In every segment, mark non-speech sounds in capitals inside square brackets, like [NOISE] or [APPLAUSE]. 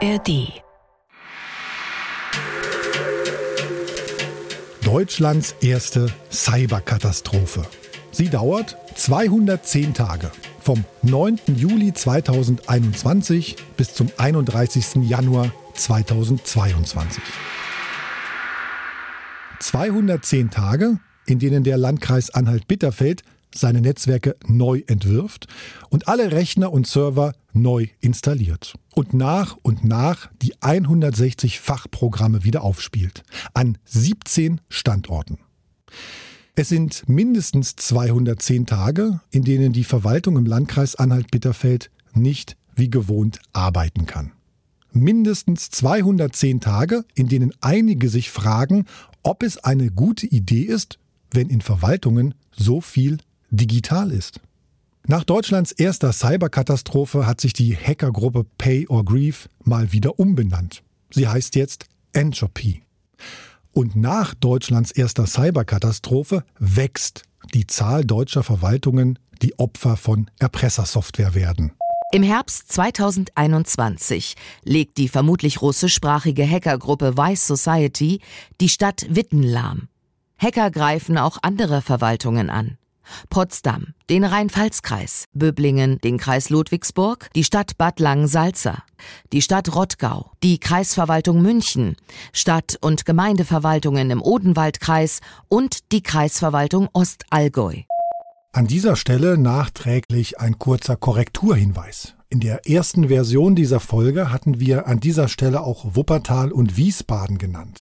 ARD. Deutschlands erste Cyberkatastrophe. Sie dauert 210 Tage. Vom 9. Juli 2021 bis zum 31. Januar 2022. 210 Tage, in denen der Landkreis Anhalt-Bitterfeld seine Netzwerke neu entwirft und alle Rechner und Server neu installiert. Und nach und nach die 160 Fachprogramme wieder aufspielt. An 17 Standorten. Es sind mindestens 210 Tage, in denen die Verwaltung im Landkreis Anhalt-Bitterfeld nicht wie gewohnt arbeiten kann. Mindestens 210 Tage, in denen einige sich fragen, ob es eine gute Idee ist, wenn in Verwaltungen so viel digital ist. Nach Deutschlands erster Cyberkatastrophe hat sich die Hackergruppe Pay or Grieve mal wieder umbenannt. Sie heißt jetzt Entropy. Und nach Deutschlands erster Cyberkatastrophe wächst die Zahl deutscher Verwaltungen, die Opfer von Erpressersoftware werden. Im Herbst 2021 legt die vermutlich russischsprachige Hackergruppe Vice Society die Stadt Witten lahm. Hacker greifen auch andere Verwaltungen an. Potsdam, den Rhein-Pfalz-Kreis, Böblingen, den Kreis Ludwigsburg, die Stadt Bad Langensalza, die Stadt Rottgau, die Kreisverwaltung München, Stadt- und Gemeindeverwaltungen im Odenwaldkreis und die Kreisverwaltung Ostallgäu. An dieser Stelle nachträglich ein kurzer Korrekturhinweis. In der ersten Version dieser Folge hatten wir an dieser Stelle auch Wuppertal und Wiesbaden genannt.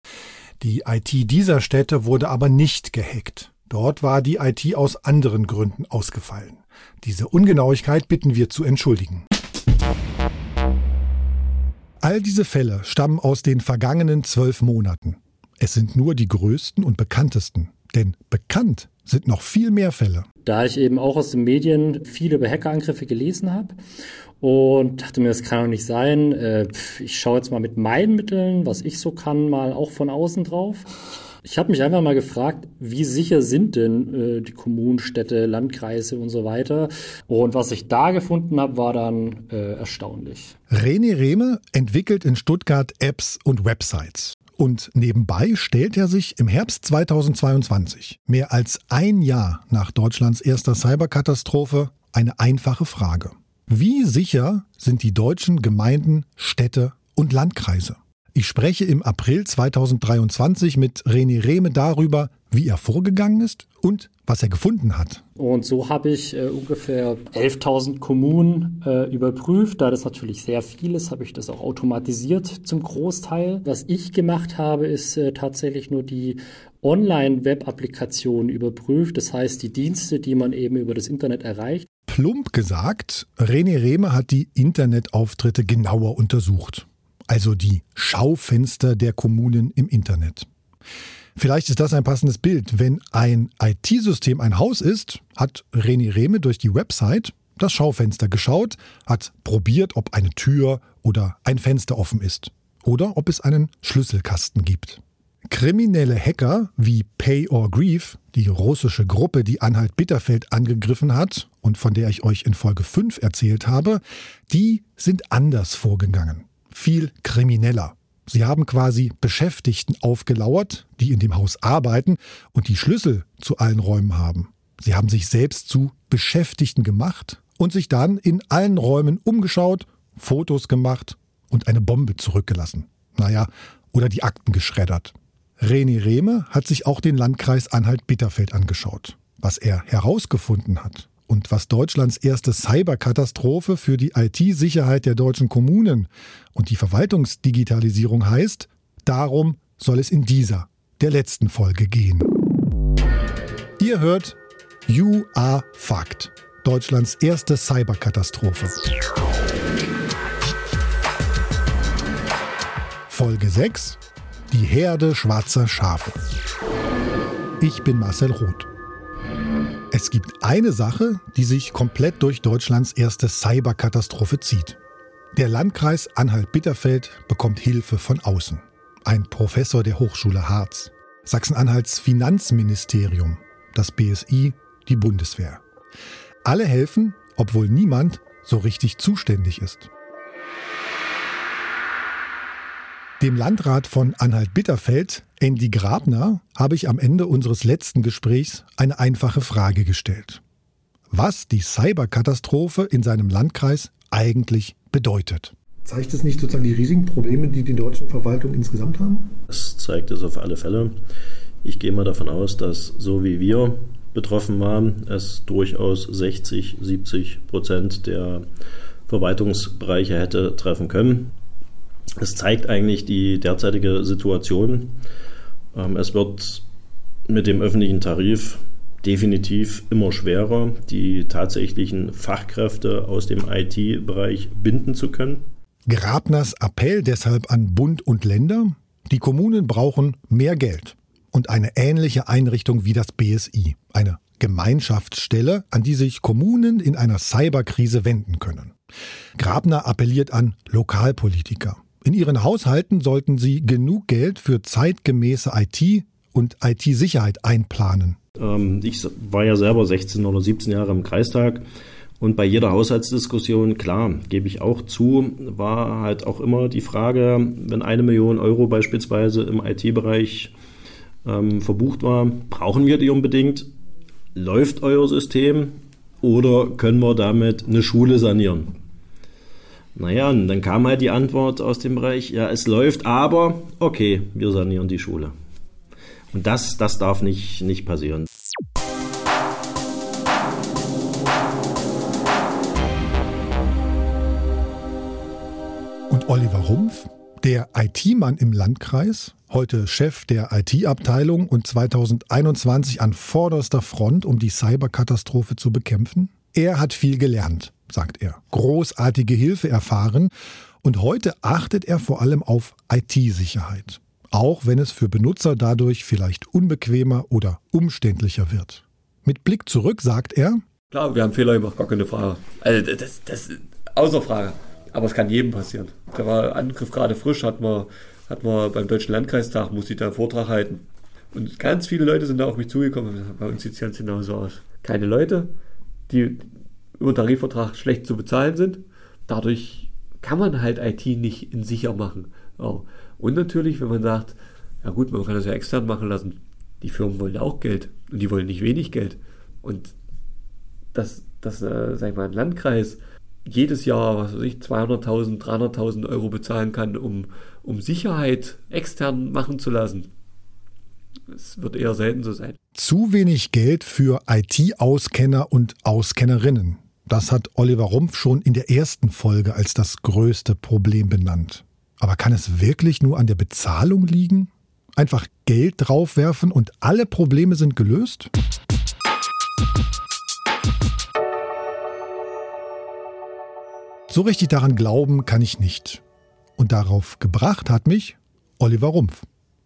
Die IT dieser Städte wurde aber nicht gehackt. Dort war die IT aus anderen Gründen ausgefallen. Diese Ungenauigkeit bitten wir zu entschuldigen. All diese Fälle stammen aus den vergangenen zwölf Monaten. Es sind nur die größten und bekanntesten. Denn bekannt sind noch viel mehr Fälle. Da ich eben auch aus den Medien viel über Hackerangriffe gelesen habe und dachte mir, das kann doch nicht sein. Äh, ich schaue jetzt mal mit meinen Mitteln, was ich so kann, mal auch von außen drauf. Ich habe mich einfach mal gefragt, wie sicher sind denn äh, die Kommunen, Städte, Landkreise und so weiter. Und was ich da gefunden habe, war dann äh, erstaunlich. René Rehme entwickelt in Stuttgart Apps und Websites. Und nebenbei stellt er sich im Herbst 2022, mehr als ein Jahr nach Deutschlands erster Cyberkatastrophe, eine einfache Frage. Wie sicher sind die deutschen Gemeinden, Städte und Landkreise? Ich spreche im April 2023 mit René Rehme darüber, wie er vorgegangen ist und was er gefunden hat. Und so habe ich äh, ungefähr 11.000 Kommunen äh, überprüft. Da das natürlich sehr viel ist, habe ich das auch automatisiert zum Großteil. Was ich gemacht habe, ist äh, tatsächlich nur die Online-Web-Applikation überprüft. Das heißt, die Dienste, die man eben über das Internet erreicht. Plump gesagt, René Rehme hat die Internetauftritte genauer untersucht also die Schaufenster der Kommunen im Internet. Vielleicht ist das ein passendes Bild. Wenn ein IT-System ein Haus ist, hat René Rehme durch die Website das Schaufenster geschaut, hat probiert, ob eine Tür oder ein Fenster offen ist oder ob es einen Schlüsselkasten gibt. Kriminelle Hacker wie Pay or Grieve, die russische Gruppe, die Anhalt Bitterfeld angegriffen hat und von der ich euch in Folge 5 erzählt habe, die sind anders vorgegangen viel krimineller. Sie haben quasi Beschäftigten aufgelauert, die in dem Haus arbeiten und die Schlüssel zu allen Räumen haben. Sie haben sich selbst zu Beschäftigten gemacht und sich dann in allen Räumen umgeschaut, Fotos gemacht und eine Bombe zurückgelassen. Naja, oder die Akten geschreddert. René Rehme hat sich auch den Landkreis Anhalt-Bitterfeld angeschaut. Was er herausgefunden hat, und was Deutschlands erste Cyberkatastrophe für die IT-Sicherheit der deutschen Kommunen und die Verwaltungsdigitalisierung heißt, darum soll es in dieser, der letzten Folge gehen. Ihr hört You Are Fact, Deutschlands erste Cyberkatastrophe. Folge 6 Die Herde schwarzer Schafe. Ich bin Marcel Roth. Es gibt eine Sache, die sich komplett durch Deutschlands erste Cyberkatastrophe zieht. Der Landkreis Anhalt-Bitterfeld bekommt Hilfe von außen. Ein Professor der Hochschule Harz, Sachsen-Anhalts Finanzministerium, das BSI, die Bundeswehr. Alle helfen, obwohl niemand so richtig zuständig ist. Dem Landrat von Anhalt-Bitterfeld, Andy Grabner, habe ich am Ende unseres letzten Gesprächs eine einfache Frage gestellt. Was die Cyberkatastrophe in seinem Landkreis eigentlich bedeutet. Zeigt es nicht sozusagen die riesigen Probleme, die die deutschen Verwaltungen insgesamt haben? Das zeigt es auf alle Fälle. Ich gehe mal davon aus, dass so wie wir betroffen waren, es durchaus 60, 70 Prozent der Verwaltungsbereiche hätte treffen können. Es zeigt eigentlich die derzeitige Situation. Ähm, es wird mit dem öffentlichen Tarif definitiv immer schwerer, die tatsächlichen Fachkräfte aus dem IT-Bereich binden zu können. Grabners Appell deshalb an Bund und Länder, die Kommunen brauchen mehr Geld und eine ähnliche Einrichtung wie das BSI, eine Gemeinschaftsstelle, an die sich Kommunen in einer Cyberkrise wenden können. Grabner appelliert an Lokalpolitiker. In ihren Haushalten sollten sie genug Geld für zeitgemäße IT und IT-Sicherheit einplanen. Ähm, ich war ja selber 16 oder 17 Jahre im Kreistag und bei jeder Haushaltsdiskussion, klar, gebe ich auch zu, war halt auch immer die Frage, wenn eine Million Euro beispielsweise im IT-Bereich ähm, verbucht war, brauchen wir die unbedingt? Läuft euer System oder können wir damit eine Schule sanieren? Naja, und dann kam halt die Antwort aus dem Bereich, ja, es läuft, aber okay, wir sanieren die Schule. Und das, das darf nicht, nicht passieren. Oliver Rumpf, der IT-Mann im Landkreis, heute Chef der IT-Abteilung und 2021 an vorderster Front, um die Cyberkatastrophe zu bekämpfen. Er hat viel gelernt, sagt er, großartige Hilfe erfahren und heute achtet er vor allem auf IT-Sicherheit, auch wenn es für Benutzer dadurch vielleicht unbequemer oder umständlicher wird. Mit Blick zurück sagt er, Klar, wir haben Fehler gemacht, gar keine Frage. Also das, das außer Frage. Aber es kann jedem passieren. Da war Angriff gerade frisch, hat man, hat man beim Deutschen Landkreistag, musste ich da einen Vortrag halten. Und ganz viele Leute sind da auf mich zugekommen und gesagt, bei uns sieht es ganz genauso aus. Keine Leute, die über Tarifvertrag schlecht zu bezahlen sind. Dadurch kann man halt IT nicht in sicher machen. Oh. Und natürlich, wenn man sagt, ja gut, man kann das ja extern machen lassen. Die Firmen wollen auch Geld und die wollen nicht wenig Geld. Und das, das äh, sag ich mal, ein Landkreis jedes Jahr, was weiß ich, 200.000, 300.000 Euro bezahlen kann, um, um Sicherheit extern machen zu lassen. Es wird eher selten so sein. Zu wenig Geld für IT-Auskenner und Auskennerinnen. Das hat Oliver Rumpf schon in der ersten Folge als das größte Problem benannt. Aber kann es wirklich nur an der Bezahlung liegen? Einfach Geld draufwerfen und alle Probleme sind gelöst? So richtig daran glauben kann ich nicht. Und darauf gebracht hat mich Oliver Rumpf.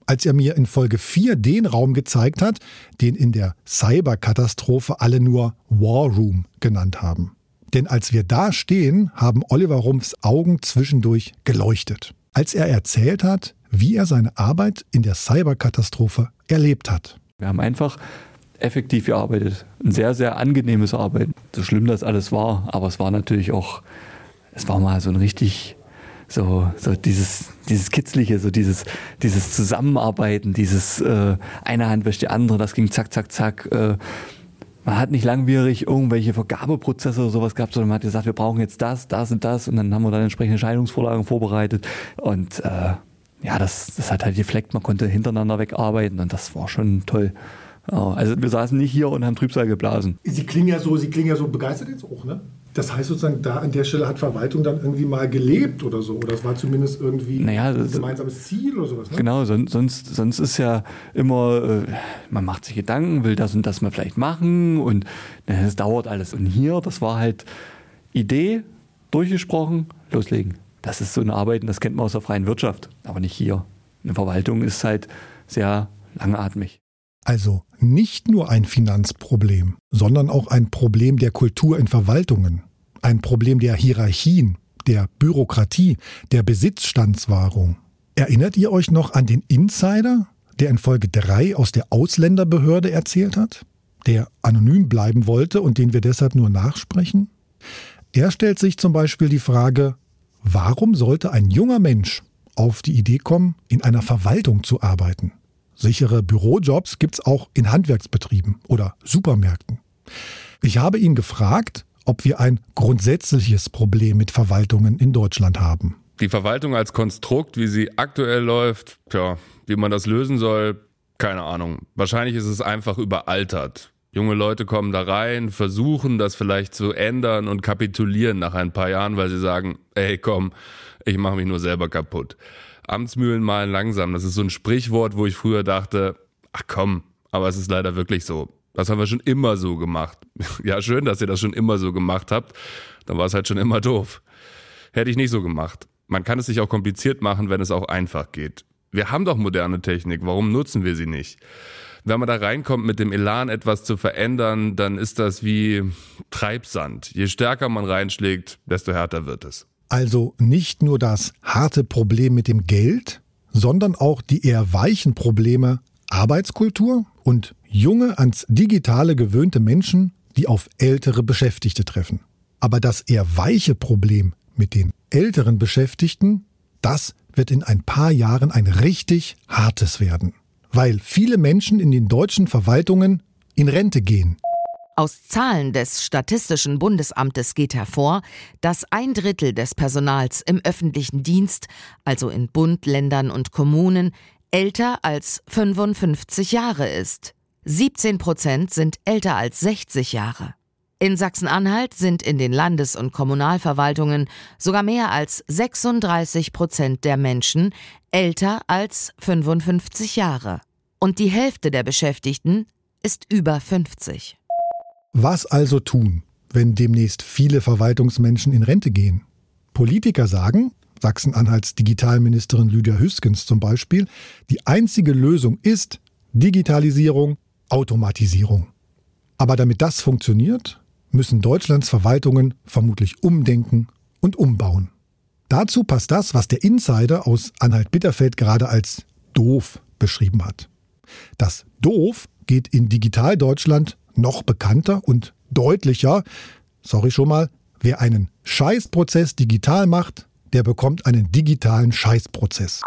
Als er mir in Folge 4 den Raum gezeigt hat, den in der Cyberkatastrophe alle nur War Room genannt haben. Denn als wir da stehen, haben Oliver Rumpfs Augen zwischendurch geleuchtet. Als er erzählt hat, wie er seine Arbeit in der Cyberkatastrophe erlebt hat. Wir haben einfach effektiv gearbeitet. Ein sehr, sehr angenehmes Arbeiten. So schlimm das alles war, aber es war natürlich auch es war mal so ein richtig, so, so dieses, dieses Kitzliche, so dieses, dieses Zusammenarbeiten, dieses äh, eine Hand wäscht die andere, das ging zack, zack, zack. Äh, man hat nicht langwierig irgendwelche Vergabeprozesse oder sowas gehabt, sondern man hat gesagt, wir brauchen jetzt das, das und das und dann haben wir dann entsprechende Scheidungsvorlagen vorbereitet und äh, ja, das, das hat halt gefleckt, man konnte hintereinander wegarbeiten und das war schon toll. Also wir saßen nicht hier und haben Trübsal geblasen. Sie klingen ja so, Sie klingen ja so begeistert jetzt auch, ne? Das heißt sozusagen, da an der Stelle hat Verwaltung dann irgendwie mal gelebt oder so. Oder es war zumindest irgendwie naja, ein gemeinsames Ziel oder sowas. Ne? Genau, sonst, sonst ist ja immer, äh, man macht sich Gedanken, will das und das mal vielleicht machen und es dauert alles. Und hier, das war halt Idee, durchgesprochen, loslegen. Das ist so eine Arbeit, das kennt man aus der freien Wirtschaft, aber nicht hier. Eine Verwaltung ist halt sehr langatmig. Also nicht nur ein Finanzproblem, sondern auch ein Problem der Kultur in Verwaltungen, ein Problem der Hierarchien, der Bürokratie, der Besitzstandswahrung. Erinnert ihr euch noch an den Insider, der in Folge 3 aus der Ausländerbehörde erzählt hat? Der anonym bleiben wollte und den wir deshalb nur nachsprechen? Er stellt sich zum Beispiel die Frage, warum sollte ein junger Mensch auf die Idee kommen, in einer Verwaltung zu arbeiten. Sichere Bürojobs gibt's auch in Handwerksbetrieben oder Supermärkten. Ich habe ihn gefragt, ob wir ein grundsätzliches Problem mit Verwaltungen in Deutschland haben. Die Verwaltung als Konstrukt, wie sie aktuell läuft, tja, wie man das lösen soll, keine Ahnung. Wahrscheinlich ist es einfach überaltert. Junge Leute kommen da rein, versuchen das vielleicht zu ändern und kapitulieren nach ein paar Jahren, weil sie sagen, ey komm, ich mache mich nur selber kaputt. Amtsmühlen malen langsam, das ist so ein Sprichwort, wo ich früher dachte, ach komm, aber es ist leider wirklich so. Das haben wir schon immer so gemacht. [LAUGHS] Ja, schön, dass ihr das schon immer so gemacht habt. Dann war es halt schon immer doof. Hätte ich nicht so gemacht. Man kann es sich auch kompliziert machen, wenn es auch einfach geht. Wir haben doch moderne Technik, warum nutzen wir sie nicht? Wenn man da reinkommt mit dem Elan, etwas zu verändern, dann ist das wie Treibsand. Je stärker man reinschlägt, desto härter wird es. Also nicht nur das harte Problem mit dem Geld, sondern auch die eher weichen Probleme Arbeitskultur und junge, ans Digitale gewöhnte Menschen, die auf ältere Beschäftigte treffen. Aber das eher weiche Problem mit den älteren Beschäftigten, das wird in ein paar Jahren ein richtig hartes werden weil viele Menschen in den deutschen Verwaltungen in Rente gehen. Aus Zahlen des Statistischen Bundesamtes geht hervor, dass ein Drittel des Personals im öffentlichen Dienst, also in Bund, Ländern und Kommunen, älter als 55 Jahre ist. 17 Prozent sind älter als 60 Jahre. In Sachsen-Anhalt sind in den Landes- und Kommunalverwaltungen sogar mehr als 36 Prozent der Menschen älter als 55 Jahre. Und die Hälfte der Beschäftigten ist über 50. Was also tun, wenn demnächst viele Verwaltungsmenschen in Rente gehen? Politiker sagen, Sachsen-Anhalts Digitalministerin Lydia Hüskens zum Beispiel, die einzige Lösung ist Digitalisierung, Automatisierung. Aber damit das funktioniert, müssen Deutschlands Verwaltungen vermutlich umdenken und umbauen. Dazu passt das, was der Insider aus Anhalt-Bitterfeld gerade als doof beschrieben hat. Das doof geht in Digital-Deutschland noch bekannter und deutlicher. Sorry schon mal, wer einen Scheißprozess digital macht, der bekommt einen digitalen Scheißprozess.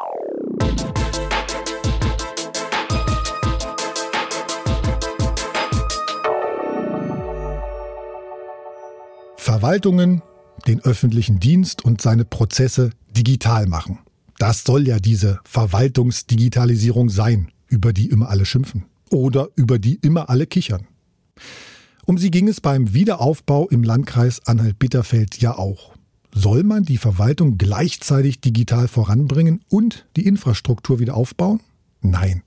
Verwaltungen, den öffentlichen Dienst und seine Prozesse digital machen. Das soll ja diese Verwaltungsdigitalisierung sein, über die immer alle schimpfen oder über die immer alle kichern. Um sie ging es beim Wiederaufbau im Landkreis Anhalt-Bitterfeld ja auch. Soll man die Verwaltung gleichzeitig digital voranbringen und die Infrastruktur wieder aufbauen? Nein.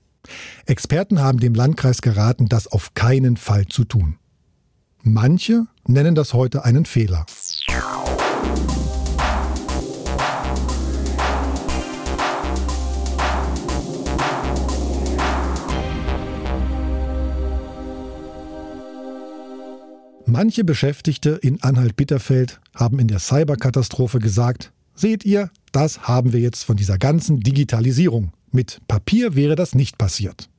Experten haben dem Landkreis geraten, das auf keinen Fall zu tun. Manche nennen das heute einen Fehler. Manche Beschäftigte in Anhalt-Bitterfeld haben in der Cyberkatastrophe gesagt, seht ihr, das haben wir jetzt von dieser ganzen Digitalisierung. Mit Papier wäre das nicht passiert.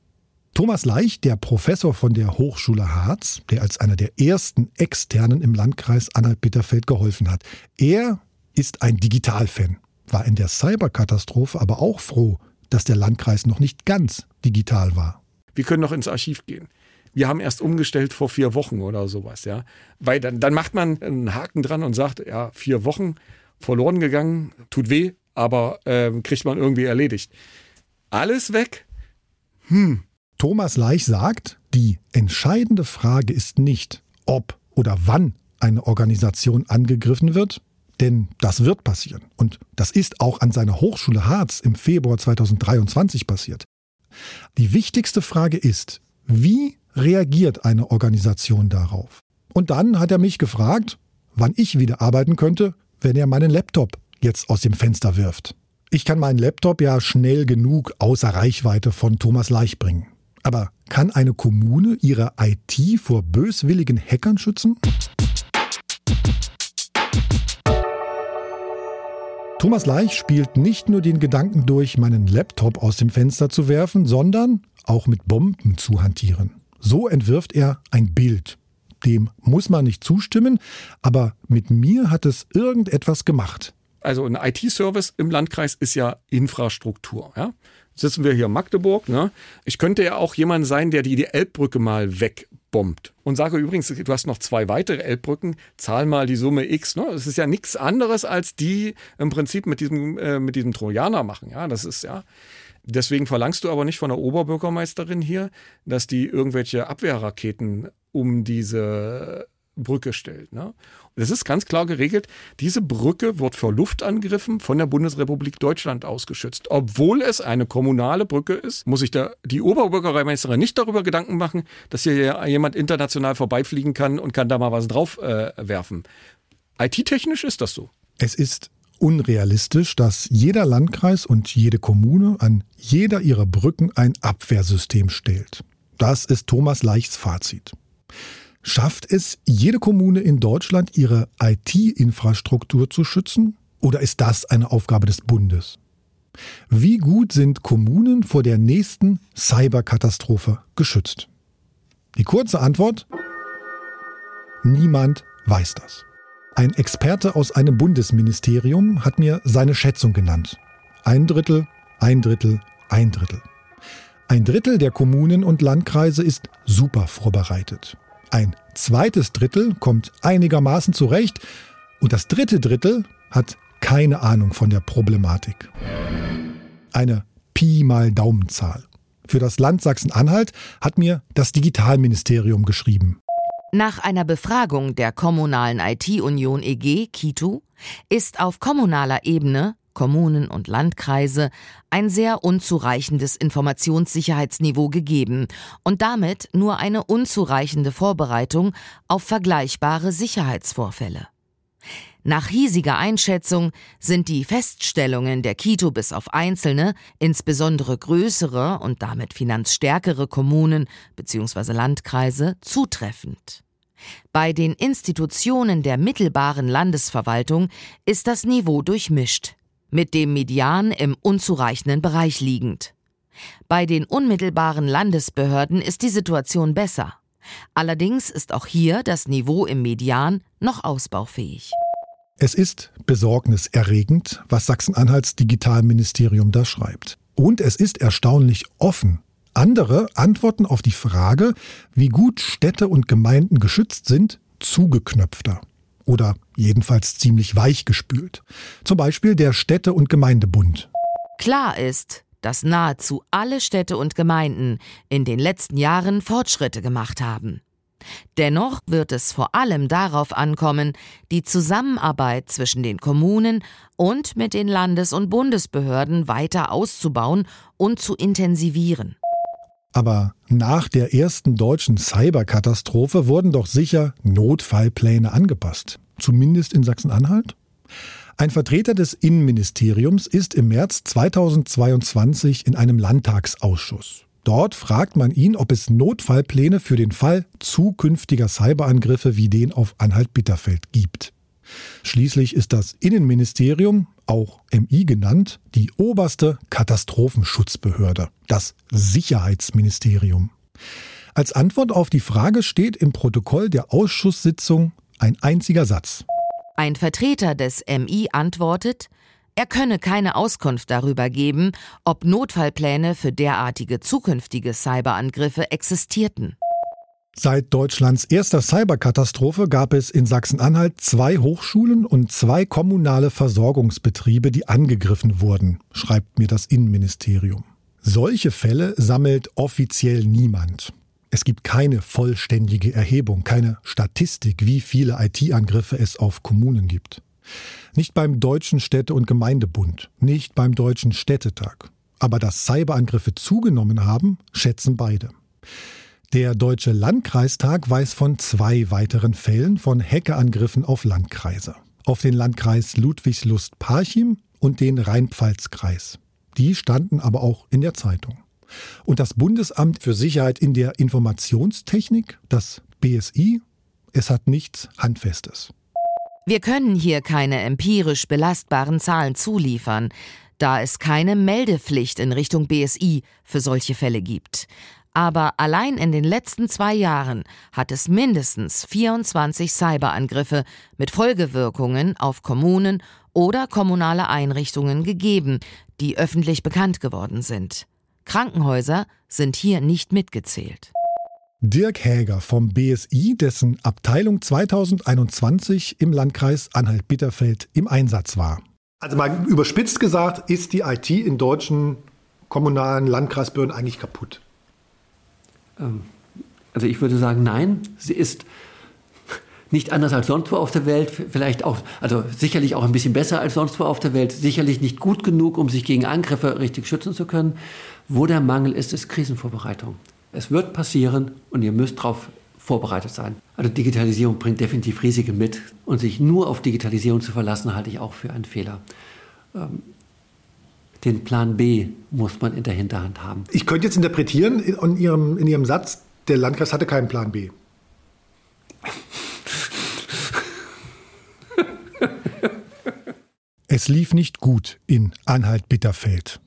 Thomas Leich, der Professor von der Hochschule Harz, der als einer der ersten Externen im Landkreis Anhalt-Bitterfeld geholfen hat, er ist ein Digitalfan, war in der Cyberkatastrophe aber auch froh, dass der Landkreis noch nicht ganz digital war. Wir können noch ins Archiv gehen. Wir haben erst umgestellt vor vier Wochen oder sowas, ja. Weil dann, dann macht man einen Haken dran und sagt, ja, vier Wochen verloren gegangen, tut weh, aber äh, kriegt man irgendwie erledigt. Alles weg? Hm, Thomas Leich sagt, die entscheidende Frage ist nicht, ob oder wann eine Organisation angegriffen wird, denn das wird passieren. Und das ist auch an seiner Hochschule Harz im Februar 2023 passiert. Die wichtigste Frage ist, wie reagiert eine Organisation darauf? Und dann hat er mich gefragt, wann ich wieder arbeiten könnte, wenn er meinen Laptop jetzt aus dem Fenster wirft. Ich kann meinen Laptop ja schnell genug außer Reichweite von Thomas Leich bringen. Aber kann eine Kommune ihre IT vor böswilligen Hackern schützen? Thomas Leich spielt nicht nur den Gedanken durch, meinen Laptop aus dem Fenster zu werfen, sondern auch mit Bomben zu hantieren. So entwirft er ein Bild. Dem muss man nicht zustimmen, aber mit mir hat es irgendetwas gemacht. Also ein IT-Service im Landkreis ist ja Infrastruktur. Ja? Sitzen wir hier in Magdeburg. Ne? Ich könnte ja auch jemand sein, der die, die Elbbrücke mal wegbombt und sage übrigens, du hast noch zwei weitere Elbbrücken, zahl mal die Summe X. Ne? Das ist ja nichts anderes, als die im Prinzip mit diesem, äh, mit diesem Trojaner machen. Ja, das ist ja. Deswegen verlangst du aber nicht von der Oberbürgermeisterin hier, dass die irgendwelche Abwehrraketen um diese Brücke stellt. Ne? Es ist ganz klar geregelt, diese Brücke wird vor Luftangriffen von der Bundesrepublik Deutschland ausgeschützt. Obwohl es eine kommunale Brücke ist, muss sich die Oberbürgermeisterin nicht darüber Gedanken machen, dass hier jemand international vorbeifliegen kann und kann da mal was drauf äh, werfen. IT-technisch ist das so. Es ist unrealistisch, dass jeder Landkreis und jede Kommune an jeder ihrer Brücken ein Abwehrsystem stellt. Das ist Thomas Leichs Fazit. Schafft es jede Kommune in Deutschland, ihre IT-Infrastruktur zu schützen? Oder ist das eine Aufgabe des Bundes? Wie gut sind Kommunen vor der nächsten Cyberkatastrophe geschützt? Die kurze Antwort? Niemand weiß das. Ein Experte aus einem Bundesministerium hat mir seine Schätzung genannt. Ein Drittel, ein Drittel, ein Drittel. Ein Drittel der Kommunen und Landkreise ist super vorbereitet. Ein zweites Drittel kommt einigermaßen zurecht und das dritte Drittel hat keine Ahnung von der Problematik. Eine Pi mal Daumenzahl. Für das Land Sachsen-Anhalt hat mir das Digitalministerium geschrieben. Nach einer Befragung der kommunalen IT-Union EG, KITU, ist auf kommunaler Ebene Kommunen und Landkreise ein sehr unzureichendes Informationssicherheitsniveau gegeben und damit nur eine unzureichende Vorbereitung auf vergleichbare Sicherheitsvorfälle. Nach hiesiger Einschätzung sind die Feststellungen der Kito bis auf einzelne, insbesondere größere und damit finanzstärkere Kommunen bzw. Landkreise zutreffend. Bei den Institutionen der mittelbaren Landesverwaltung ist das Niveau durchmischt mit dem Median im unzureichenden Bereich liegend. Bei den unmittelbaren Landesbehörden ist die Situation besser. Allerdings ist auch hier das Niveau im Median noch ausbaufähig. Es ist besorgniserregend, was Sachsen-Anhalts Digitalministerium da schreibt. Und es ist erstaunlich offen. Andere antworten auf die Frage, wie gut Städte und Gemeinden geschützt sind, zugeknöpfter oder jedenfalls ziemlich weich gespült. Zum Beispiel der Städte- und Gemeindebund. Klar ist, dass nahezu alle Städte und Gemeinden in den letzten Jahren Fortschritte gemacht haben. Dennoch wird es vor allem darauf ankommen, die Zusammenarbeit zwischen den Kommunen und mit den Landes- und Bundesbehörden weiter auszubauen und zu intensivieren. Aber nach der ersten deutschen Cyberkatastrophe wurden doch sicher Notfallpläne angepasst. Zumindest in Sachsen-Anhalt? Ein Vertreter des Innenministeriums ist im März 2022 in einem Landtagsausschuss. Dort fragt man ihn, ob es Notfallpläne für den Fall zukünftiger Cyberangriffe wie den auf Anhalt-Bitterfeld gibt. Schließlich ist das Innenministerium auch MI genannt, die oberste Katastrophenschutzbehörde, das Sicherheitsministerium. Als Antwort auf die Frage steht im Protokoll der Ausschusssitzung ein einziger Satz. Ein Vertreter des MI antwortet, er könne keine Auskunft darüber geben, ob Notfallpläne für derartige zukünftige Cyberangriffe existierten. Seit Deutschlands erster Cyberkatastrophe gab es in Sachsen-Anhalt zwei Hochschulen und zwei kommunale Versorgungsbetriebe, die angegriffen wurden, schreibt mir das Innenministerium. Solche Fälle sammelt offiziell niemand. Es gibt keine vollständige Erhebung, keine Statistik, wie viele IT-Angriffe es auf Kommunen gibt. Nicht beim Deutschen Städte- und Gemeindebund, nicht beim Deutschen Städtetag. Aber dass Cyberangriffe zugenommen haben, schätzen beide. Der Deutsche Landkreistag weiß von zwei weiteren Fällen von Hackerangriffen auf Landkreise. Auf den Landkreis Ludwigslust-Parchim und den Rheinpfalz-Kreis. Die standen aber auch in der Zeitung. Und das Bundesamt für Sicherheit in der Informationstechnik, das BSI, es hat nichts Handfestes. Wir können hier keine empirisch belastbaren Zahlen zuliefern, da es keine Meldepflicht in Richtung BSI für solche Fälle gibt. Aber allein in den letzten zwei Jahren hat es mindestens 24 Cyberangriffe mit Folgewirkungen auf Kommunen oder kommunale Einrichtungen gegeben, die öffentlich bekannt geworden sind. Krankenhäuser sind hier nicht mitgezählt. Dirk Häger vom BSI, dessen Abteilung 2021 im Landkreis Anhalt-Bitterfeld im Einsatz war. Also mal überspitzt gesagt, ist die IT in deutschen kommunalen Landkreisbehörden eigentlich kaputt? Ähm, also ich würde sagen, nein, sie ist nicht anders als sonst wo auf der Welt, vielleicht auch, also sicherlich auch ein bisschen besser als sonst wo auf der Welt, sicherlich nicht gut genug, um sich gegen Angriffe richtig schützen zu können. Wo der Mangel ist, ist Krisenvorbereitung. Es wird passieren und ihr müsst darauf vorbereitet sein. Also Digitalisierung bringt definitiv Risiken mit und sich nur auf Digitalisierung zu verlassen, halte ich auch für einen Fehler. Den Plan B muss man in der Hinterhand haben. Ich könnte jetzt interpretieren in Ihrem, in Ihrem Satz, der Landkreis hatte keinen Plan B. [LAUGHS] Es lief nicht gut in Anhalt-Bitterfeld.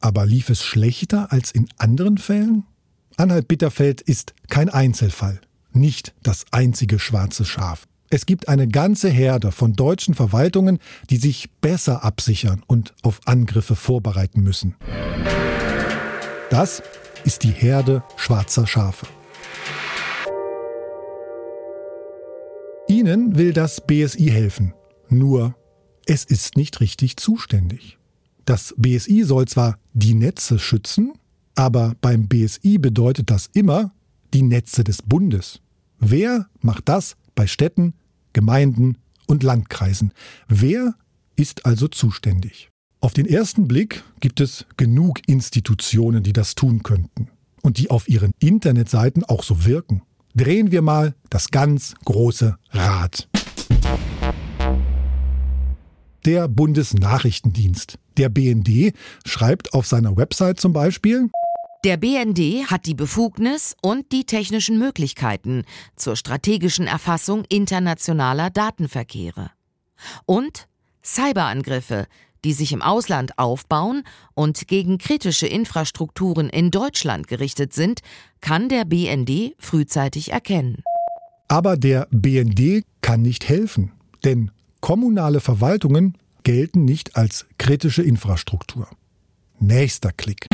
Aber lief es schlechter als in anderen Fällen? Anhalt-Bitterfeld ist kein Einzelfall, nicht das einzige schwarze Schaf. Es gibt eine ganze Herde von deutschen Verwaltungen, die sich besser absichern und auf Angriffe vorbereiten müssen. Das ist die Herde schwarzer Schafe. Ihnen will das BSI helfen. Nur, es ist nicht richtig zuständig. Das BSI soll zwar die Netze schützen, aber beim BSI bedeutet das immer die Netze des Bundes. Wer macht das bei Städten, Gemeinden und Landkreisen? Wer ist also zuständig? Auf den ersten Blick gibt es genug Institutionen, die das tun könnten und die auf ihren Internetseiten auch so wirken. Drehen wir mal das ganz große Rad der Bundesnachrichtendienst. Der BND schreibt auf seiner Website zum Beispiel, der BND hat die Befugnis und die technischen Möglichkeiten zur strategischen Erfassung internationaler Datenverkehre. Und Cyberangriffe, die sich im Ausland aufbauen und gegen kritische Infrastrukturen in Deutschland gerichtet sind, kann der BND frühzeitig erkennen. Aber der BND kann nicht helfen, denn Kommunale Verwaltungen gelten nicht als kritische Infrastruktur. Nächster Klick.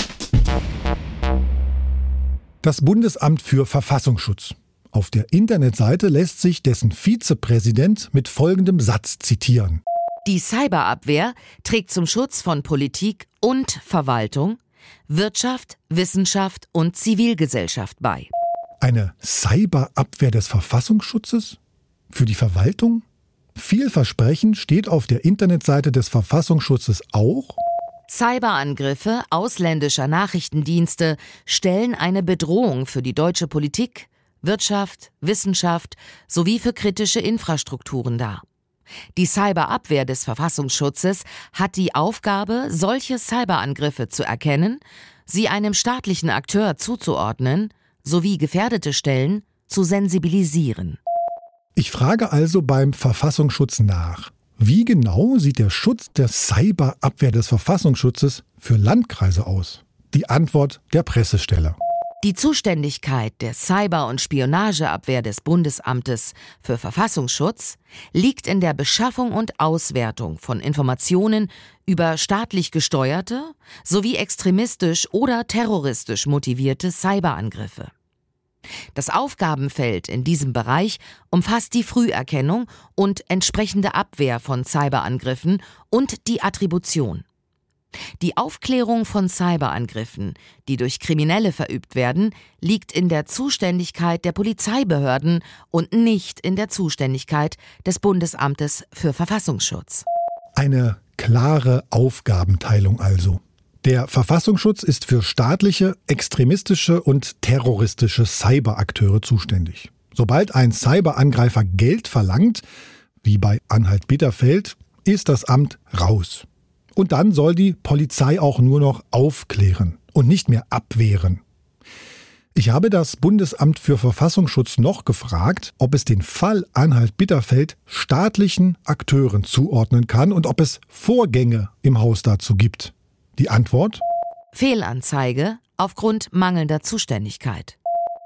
Das Bundesamt für Verfassungsschutz. Auf der Internetseite lässt sich dessen Vizepräsident mit folgendem Satz zitieren. Die Cyberabwehr trägt zum Schutz von Politik und Verwaltung, Wirtschaft, Wissenschaft und Zivilgesellschaft bei. Eine Cyberabwehr des Verfassungsschutzes? Für die Verwaltung? Vielversprechend steht auf der Internetseite des Verfassungsschutzes auch, Cyberangriffe ausländischer Nachrichtendienste stellen eine Bedrohung für die deutsche Politik, Wirtschaft, Wissenschaft sowie für kritische Infrastrukturen dar. Die Cyberabwehr des Verfassungsschutzes hat die Aufgabe, solche Cyberangriffe zu erkennen, sie einem staatlichen Akteur zuzuordnen sowie gefährdete Stellen zu sensibilisieren. Ich frage also beim Verfassungsschutz nach. Wie genau sieht der Schutz der Cyberabwehr des Verfassungsschutzes für Landkreise aus? Die Antwort der Pressestelle. Die Zuständigkeit der Cyber- und Spionageabwehr des Bundesamtes für Verfassungsschutz liegt in der Beschaffung und Auswertung von Informationen über staatlich gesteuerte sowie extremistisch oder terroristisch motivierte Cyberangriffe. Das Aufgabenfeld in diesem Bereich umfasst die Früherkennung und entsprechende Abwehr von Cyberangriffen und die Attribution. Die Aufklärung von Cyberangriffen, die durch Kriminelle verübt werden, liegt in der Zuständigkeit der Polizeibehörden und nicht in der Zuständigkeit des Bundesamtes für Verfassungsschutz. Eine klare Aufgabenteilung also. Der Verfassungsschutz ist für staatliche, extremistische und terroristische Cyberakteure zuständig. Sobald ein Cyberangreifer Geld verlangt, wie bei Anhalt Bitterfeld, ist das Amt raus. Und dann soll die Polizei auch nur noch aufklären und nicht mehr abwehren. Ich habe das Bundesamt für Verfassungsschutz noch gefragt, ob es den Fall Anhalt Bitterfeld staatlichen Akteuren zuordnen kann und ob es Vorgänge im Haus dazu gibt. Die Antwort? Fehlanzeige aufgrund mangelnder Zuständigkeit.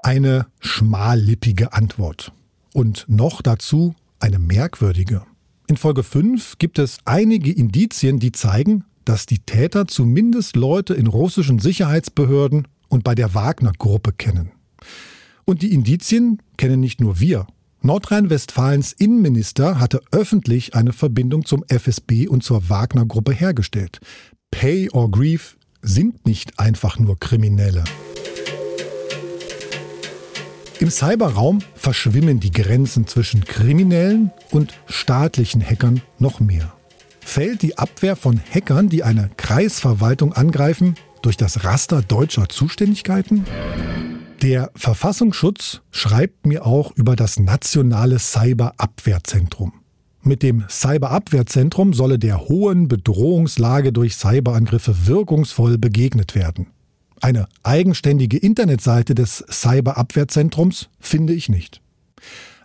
Eine schmallippige Antwort. Und noch dazu eine merkwürdige. In Folge 5 gibt es einige Indizien, die zeigen, dass die Täter zumindest Leute in russischen Sicherheitsbehörden und bei der Wagner-Gruppe kennen. Und die Indizien kennen nicht nur wir. Nordrhein-Westfalens Innenminister hatte öffentlich eine Verbindung zum FSB und zur Wagner-Gruppe hergestellt. Pay or Grief sind nicht einfach nur Kriminelle. Im Cyberraum verschwimmen die Grenzen zwischen Kriminellen und staatlichen Hackern noch mehr. Fällt die Abwehr von Hackern, die eine Kreisverwaltung angreifen, durch das Raster deutscher Zuständigkeiten? Der Verfassungsschutz schreibt mir auch über das nationale Cyberabwehrzentrum. Mit dem Cyberabwehrzentrum solle der hohen Bedrohungslage durch Cyberangriffe wirkungsvoll begegnet werden. Eine eigenständige Internetseite des Cyberabwehrzentrums finde ich nicht.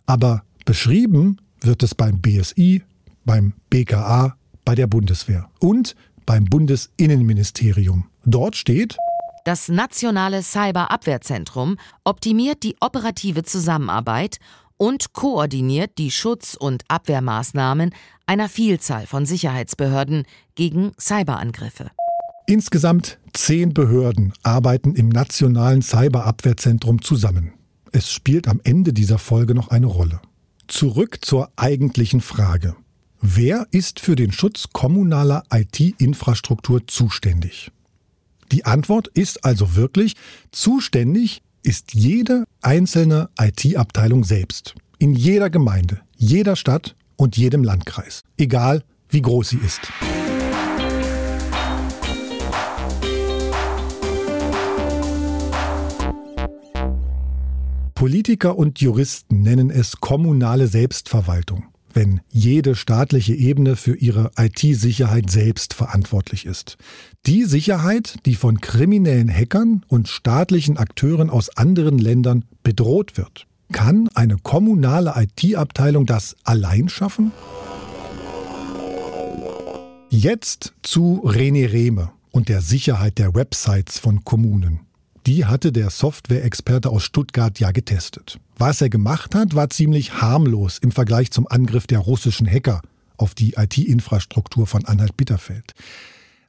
Aber beschrieben wird es beim BSI, beim BKA, bei der Bundeswehr und beim Bundesinnenministerium. Dort steht, das nationale Cyberabwehrzentrum optimiert die operative Zusammenarbeit und koordiniert die Schutz- und Abwehrmaßnahmen einer Vielzahl von Sicherheitsbehörden gegen Cyberangriffe. Insgesamt zehn Behörden arbeiten im nationalen Cyberabwehrzentrum zusammen. Es spielt am Ende dieser Folge noch eine Rolle. Zurück zur eigentlichen Frage. Wer ist für den Schutz kommunaler IT-Infrastruktur zuständig? Die Antwort ist also wirklich, zuständig ist jede einzelne IT-Abteilung selbst. In jeder Gemeinde, jeder Stadt und jedem Landkreis. Egal wie groß sie ist. Politiker und Juristen nennen es kommunale Selbstverwaltung wenn jede staatliche Ebene für ihre IT-Sicherheit selbst verantwortlich ist. Die Sicherheit, die von kriminellen Hackern und staatlichen Akteuren aus anderen Ländern bedroht wird. Kann eine kommunale IT-Abteilung das allein schaffen? Jetzt zu René Rehme und der Sicherheit der Websites von Kommunen. Die hatte der Software-Experte aus Stuttgart ja getestet. Was er gemacht hat, war ziemlich harmlos im Vergleich zum Angriff der russischen Hacker auf die IT-Infrastruktur von Anhalt-Bitterfeld.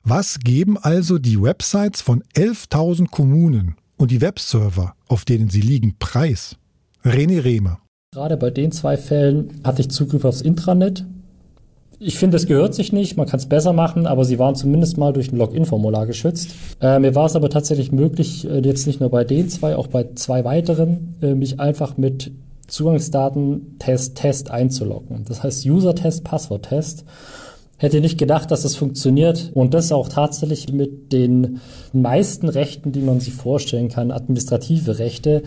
Was geben also die Websites von 11.000 Kommunen und die Webserver, auf denen sie liegen, preis? René Rehmer. Gerade bei den zwei Fällen hatte ich Zugriff aufs Intranet, ich finde, es gehört sich nicht, man kann es besser machen, aber sie waren zumindest mal durch ein Login-Formular geschützt. Äh, mir war es aber tatsächlich möglich, äh, jetzt nicht nur bei den zwei, auch bei zwei weiteren, äh, mich einfach mit Zugangsdaten Test Test einzuloggen. Das heißt User-Test, Passwort-Test. Hätte nicht gedacht, dass das funktioniert und das auch tatsächlich mit den meisten Rechten, die man sich vorstellen kann, administrative Rechte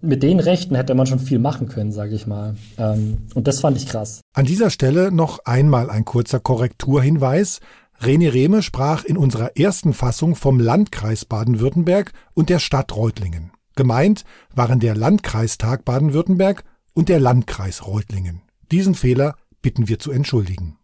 mit den Rechten hätte man schon viel machen können, sage ich mal. Ähm, und das fand ich krass. An dieser Stelle noch einmal ein kurzer Korrekturhinweis. René Rehme sprach in unserer ersten Fassung vom Landkreis Baden-Württemberg und der Stadt Reutlingen. Gemeint waren der Landkreistag Baden-Württemberg und der Landkreis Reutlingen. Diesen Fehler bitten wir zu entschuldigen.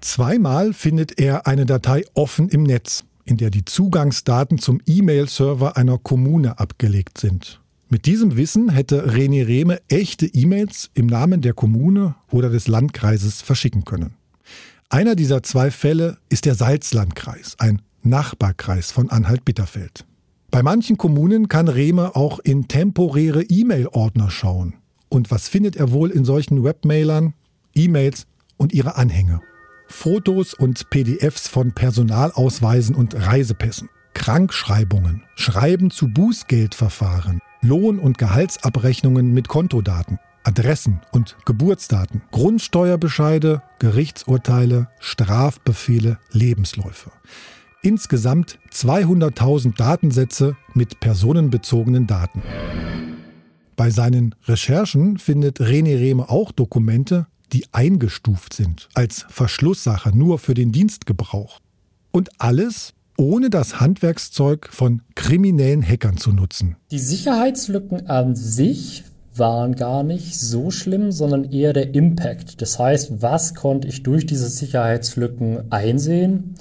Zweimal findet er eine Datei offen im Netz in der die Zugangsdaten zum E-Mail-Server einer Kommune abgelegt sind. Mit diesem Wissen hätte René Rehme echte E-Mails im Namen der Kommune oder des Landkreises verschicken können. Einer dieser zwei Fälle ist der Salzlandkreis, ein Nachbarkreis von Anhalt-Bitterfeld. Bei manchen Kommunen kann Rehme auch in temporäre E-Mail-Ordner schauen. Und was findet er wohl in solchen Webmailern? E-Mails und ihre Anhänge. Fotos und PDFs von Personalausweisen und Reisepässen, Krankschreibungen, Schreiben zu Bußgeldverfahren, Lohn- und Gehaltsabrechnungen mit Kontodaten, Adressen und Geburtsdaten, Grundsteuerbescheide, Gerichtsurteile, Strafbefehle, Lebensläufe. Insgesamt 200.000 Datensätze mit personenbezogenen Daten. Bei seinen Recherchen findet René Rehme auch Dokumente, die eingestuft sind als Verschlusssache nur für den Dienstgebrauch. Und alles ohne das Handwerkszeug von kriminellen Hackern zu nutzen. Die Sicherheitslücken an sich waren gar nicht so schlimm, sondern eher der Impact. Das heißt, was konnte ich durch diese Sicherheitslücken einsehen?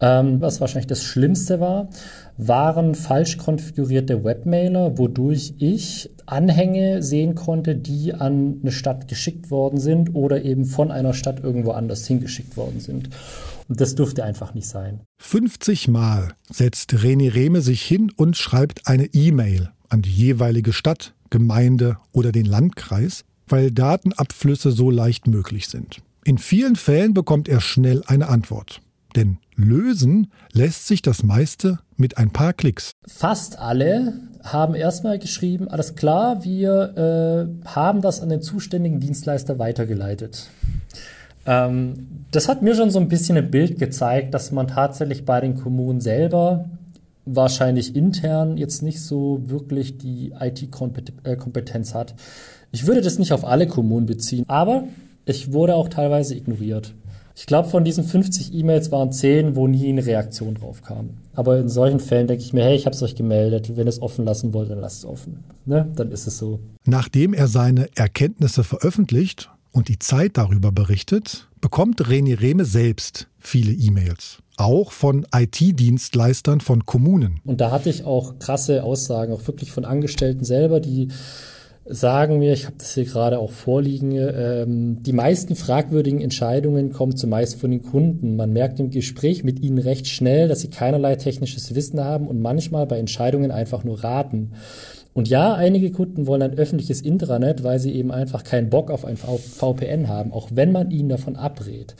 Ähm, was wahrscheinlich das Schlimmste war, waren falsch konfigurierte Webmailer, wodurch ich Anhänge sehen konnte, die an eine Stadt geschickt worden sind oder eben von einer Stadt irgendwo anders hingeschickt worden sind. Und das durfte einfach nicht sein. 50 Mal setzt René Rehme sich hin und schreibt eine E-Mail an die jeweilige Stadt, Gemeinde oder den Landkreis, weil Datenabflüsse so leicht möglich sind. In vielen Fällen bekommt er schnell eine Antwort. Denn lösen lässt sich das meiste mit ein paar Klicks. Fast alle haben erstmal geschrieben, alles klar, wir äh, haben das an den zuständigen Dienstleister weitergeleitet. Ähm, das hat mir schon so ein bisschen ein Bild gezeigt, dass man tatsächlich bei den Kommunen selber wahrscheinlich intern jetzt nicht so wirklich die IT-Kompetenz hat. Ich würde das nicht auf alle Kommunen beziehen, aber ich wurde auch teilweise ignoriert. Ich glaube, von diesen 50 E-Mails waren 10, wo nie eine Reaktion drauf kam. Aber in solchen Fällen denke ich mir, hey, ich habe es euch gemeldet. Wenn ihr es offen lassen wollt, dann lasst es offen. Ne? Dann ist es so. Nachdem er seine Erkenntnisse veröffentlicht und die Zeit darüber berichtet, bekommt René Rehme selbst viele E-Mails. Auch von IT-Dienstleistern von Kommunen. Und da hatte ich auch krasse Aussagen, auch wirklich von Angestellten selber, die sagen wir, ich habe das hier gerade auch vorliegen, ähm, die meisten fragwürdigen Entscheidungen kommen zumeist von den Kunden. Man merkt im Gespräch mit ihnen recht schnell, dass sie keinerlei technisches Wissen haben und manchmal bei Entscheidungen einfach nur raten. Und ja, einige Kunden wollen ein öffentliches Intranet, weil sie eben einfach keinen Bock auf ein VPN haben, auch wenn man ihnen davon abrät.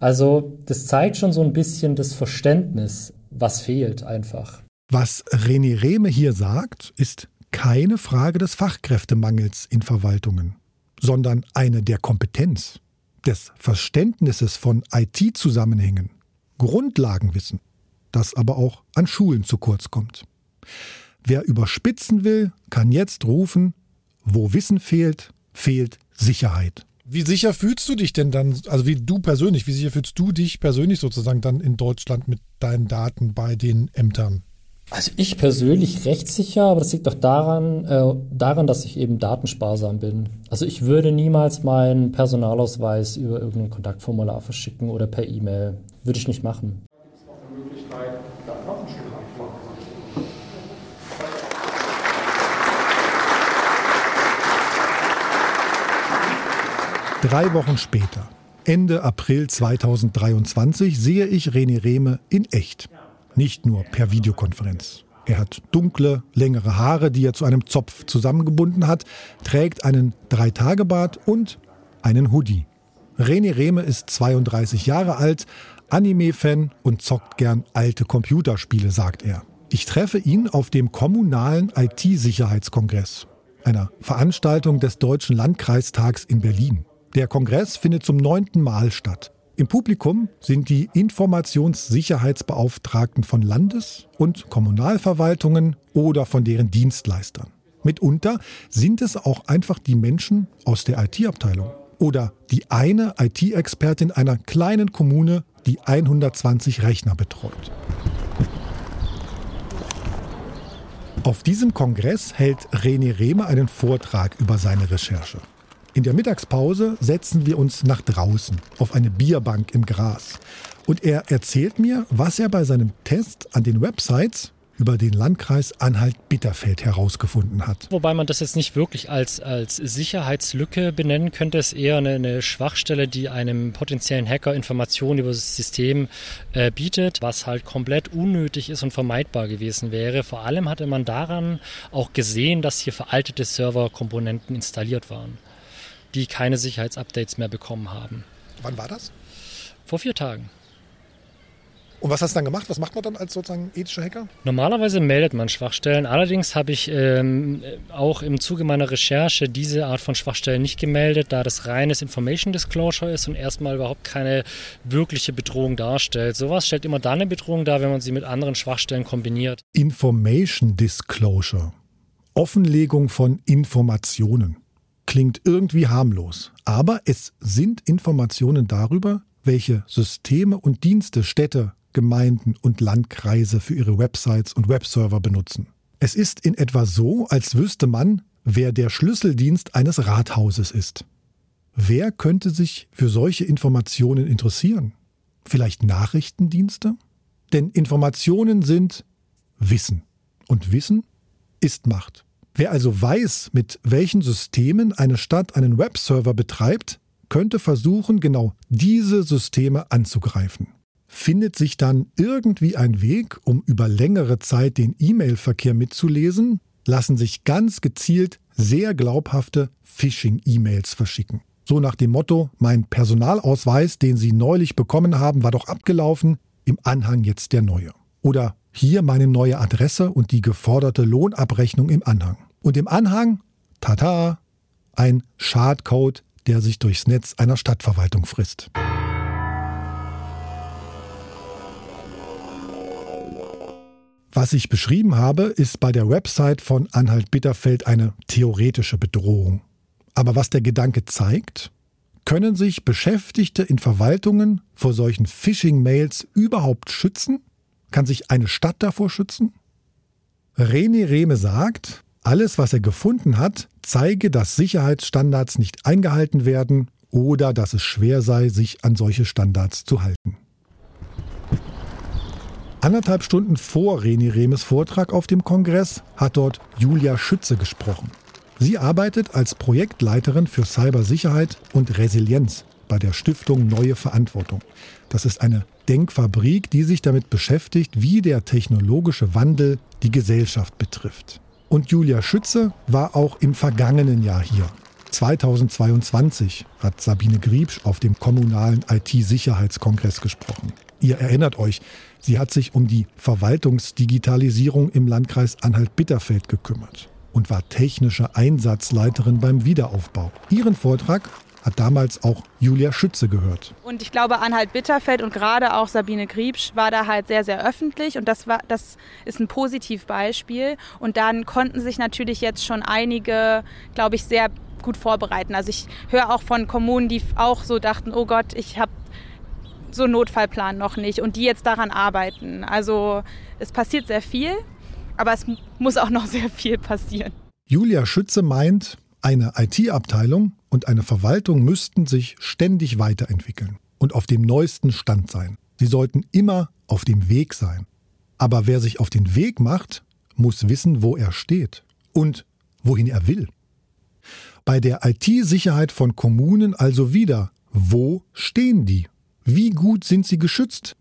Also das zeigt schon so ein bisschen das Verständnis, was fehlt einfach. Was René Rehme hier sagt, ist keine Frage des Fachkräftemangels in Verwaltungen, sondern eine der Kompetenz, des Verständnisses von IT-Zusammenhängen, Grundlagenwissen, das aber auch an Schulen zu kurz kommt. Wer überspitzen will, kann jetzt rufen, wo Wissen fehlt, fehlt Sicherheit. Wie sicher fühlst du dich denn dann, also wie du persönlich, wie sicher fühlst du dich persönlich sozusagen dann in Deutschland mit deinen Daten bei den Ämtern? Also ich persönlich recht sicher, aber das liegt auch daran, äh, daran, dass ich eben datensparsam bin. Also ich würde niemals meinen Personalausweis über irgendein Kontaktformular verschicken oder per E-Mail. Würde ich nicht machen. Drei Wochen später, Ende April 2023, sehe ich René Rehme in echt. Nicht nur per Videokonferenz. Er hat dunkle, längere Haare, die er zu einem Zopf zusammengebunden hat, trägt einen Dreitagebart und einen Hoodie. René Rehme ist 32 Jahre alt, Anime-Fan und zockt gern alte Computerspiele, sagt er. Ich treffe ihn auf dem kommunalen IT-Sicherheitskongress, einer Veranstaltung des Deutschen Landkreistags in Berlin. Der Kongress findet zum neunten Mal statt. Im Publikum sind die Informationssicherheitsbeauftragten von Landes- und Kommunalverwaltungen oder von deren Dienstleistern. Mitunter sind es auch einfach die Menschen aus der IT-Abteilung oder die eine IT-Expertin einer kleinen Kommune, die 120 Rechner betreut. Auf diesem Kongress hält René Rehme einen Vortrag über seine Recherche. In der Mittagspause setzen wir uns nach draußen auf eine Bierbank im Gras. Und er erzählt mir, was er bei seinem Test an den Websites über den Landkreis Anhalt-Bitterfeld herausgefunden hat. Wobei man das jetzt nicht wirklich als, als Sicherheitslücke benennen könnte, es ist eher eine, eine, Schwachstelle, die einem potenziellen Hacker Informationen über das System äh, bietet, was halt komplett unnötig ist und vermeidbar gewesen wäre. Vor allem hatte man daran auch gesehen, dass hier veraltete Serverkomponenten installiert waren die keine Sicherheitsupdates mehr bekommen haben. Wann war das? Vor vier Tagen. Und was hast du dann gemacht? Was macht man dann als sozusagen ethischer Hacker? Normalerweise meldet man Schwachstellen. Allerdings habe ich ähm, auch im Zuge meiner Recherche diese Art von Schwachstellen nicht gemeldet, da das reines Information Disclosure ist und erstmal überhaupt keine wirkliche Bedrohung darstellt. Sowas stellt immer dann eine Bedrohung dar, wenn man sie mit anderen Schwachstellen kombiniert. Information Disclosure. Offenlegung von Informationen klingt irgendwie harmlos, aber es sind Informationen darüber, welche Systeme und Dienste Städte, Gemeinden und Landkreise für ihre Websites und Webserver benutzen. Es ist in etwa so, als wüsste man, wer der Schlüsseldienst eines Rathauses ist. Wer könnte sich für solche Informationen interessieren? Vielleicht Nachrichtendienste? Denn Informationen sind Wissen. Und Wissen ist Macht. Wer also weiß, mit welchen Systemen eine Stadt einen Webserver betreibt, könnte versuchen, genau diese Systeme anzugreifen. Findet sich dann irgendwie ein Weg, um über längere Zeit den E-Mail-Verkehr mitzulesen, lassen sich ganz gezielt sehr glaubhafte Phishing-E-Mails verschicken. So nach dem Motto, mein Personalausweis, den Sie neulich bekommen haben, war doch abgelaufen, im Anhang jetzt der neue. Oder hier meine neue Adresse und die geforderte Lohnabrechnung im Anhang. Und im Anhang, tata, ein Schadcode, der sich durchs Netz einer Stadtverwaltung frisst. Was ich beschrieben habe, ist bei der Website von Anhalt Bitterfeld eine theoretische Bedrohung. Aber was der Gedanke zeigt, können sich Beschäftigte in Verwaltungen vor solchen Phishing-Mails überhaupt schützen? Kann sich eine Stadt davor schützen? René Rehme sagt, alles, was er gefunden hat, zeige, dass Sicherheitsstandards nicht eingehalten werden oder dass es schwer sei, sich an solche Standards zu halten. Anderthalb Stunden vor Reni Remes Vortrag auf dem Kongress hat dort Julia Schütze gesprochen. Sie arbeitet als Projektleiterin für Cybersicherheit und Resilienz bei der Stiftung Neue Verantwortung. Das ist eine Denkfabrik, die sich damit beschäftigt, wie der technologische Wandel die Gesellschaft betrifft. Und Julia Schütze war auch im vergangenen Jahr hier. 2022 hat Sabine Griebsch auf dem kommunalen IT-Sicherheitskongress gesprochen. Ihr erinnert euch, sie hat sich um die Verwaltungsdigitalisierung im Landkreis Anhalt-Bitterfeld gekümmert und war technische Einsatzleiterin beim Wiederaufbau. Ihren Vortrag hat damals auch Julia Schütze gehört. Und ich glaube, Anhalt-Bitterfeld und gerade auch Sabine Griebsch war da halt sehr, sehr öffentlich und das, war, das ist ein Positivbeispiel. Und dann konnten sich natürlich jetzt schon einige, glaube ich, sehr gut vorbereiten. Also ich höre auch von Kommunen, die auch so dachten, oh Gott, ich habe so einen Notfallplan noch nicht und die jetzt daran arbeiten. Also es passiert sehr viel, aber es muss auch noch [LAUGHS] sehr viel passieren. Julia Schütze meint, eine IT-Abteilung und eine Verwaltung müssten sich ständig weiterentwickeln und auf dem neuesten Stand sein. Sie sollten immer auf dem Weg sein. Aber wer sich auf den Weg macht, muss wissen, wo er steht und wohin er will. Bei der IT-Sicherheit von Kommunen also wieder, wo stehen die? Wie gut sind sie geschützt?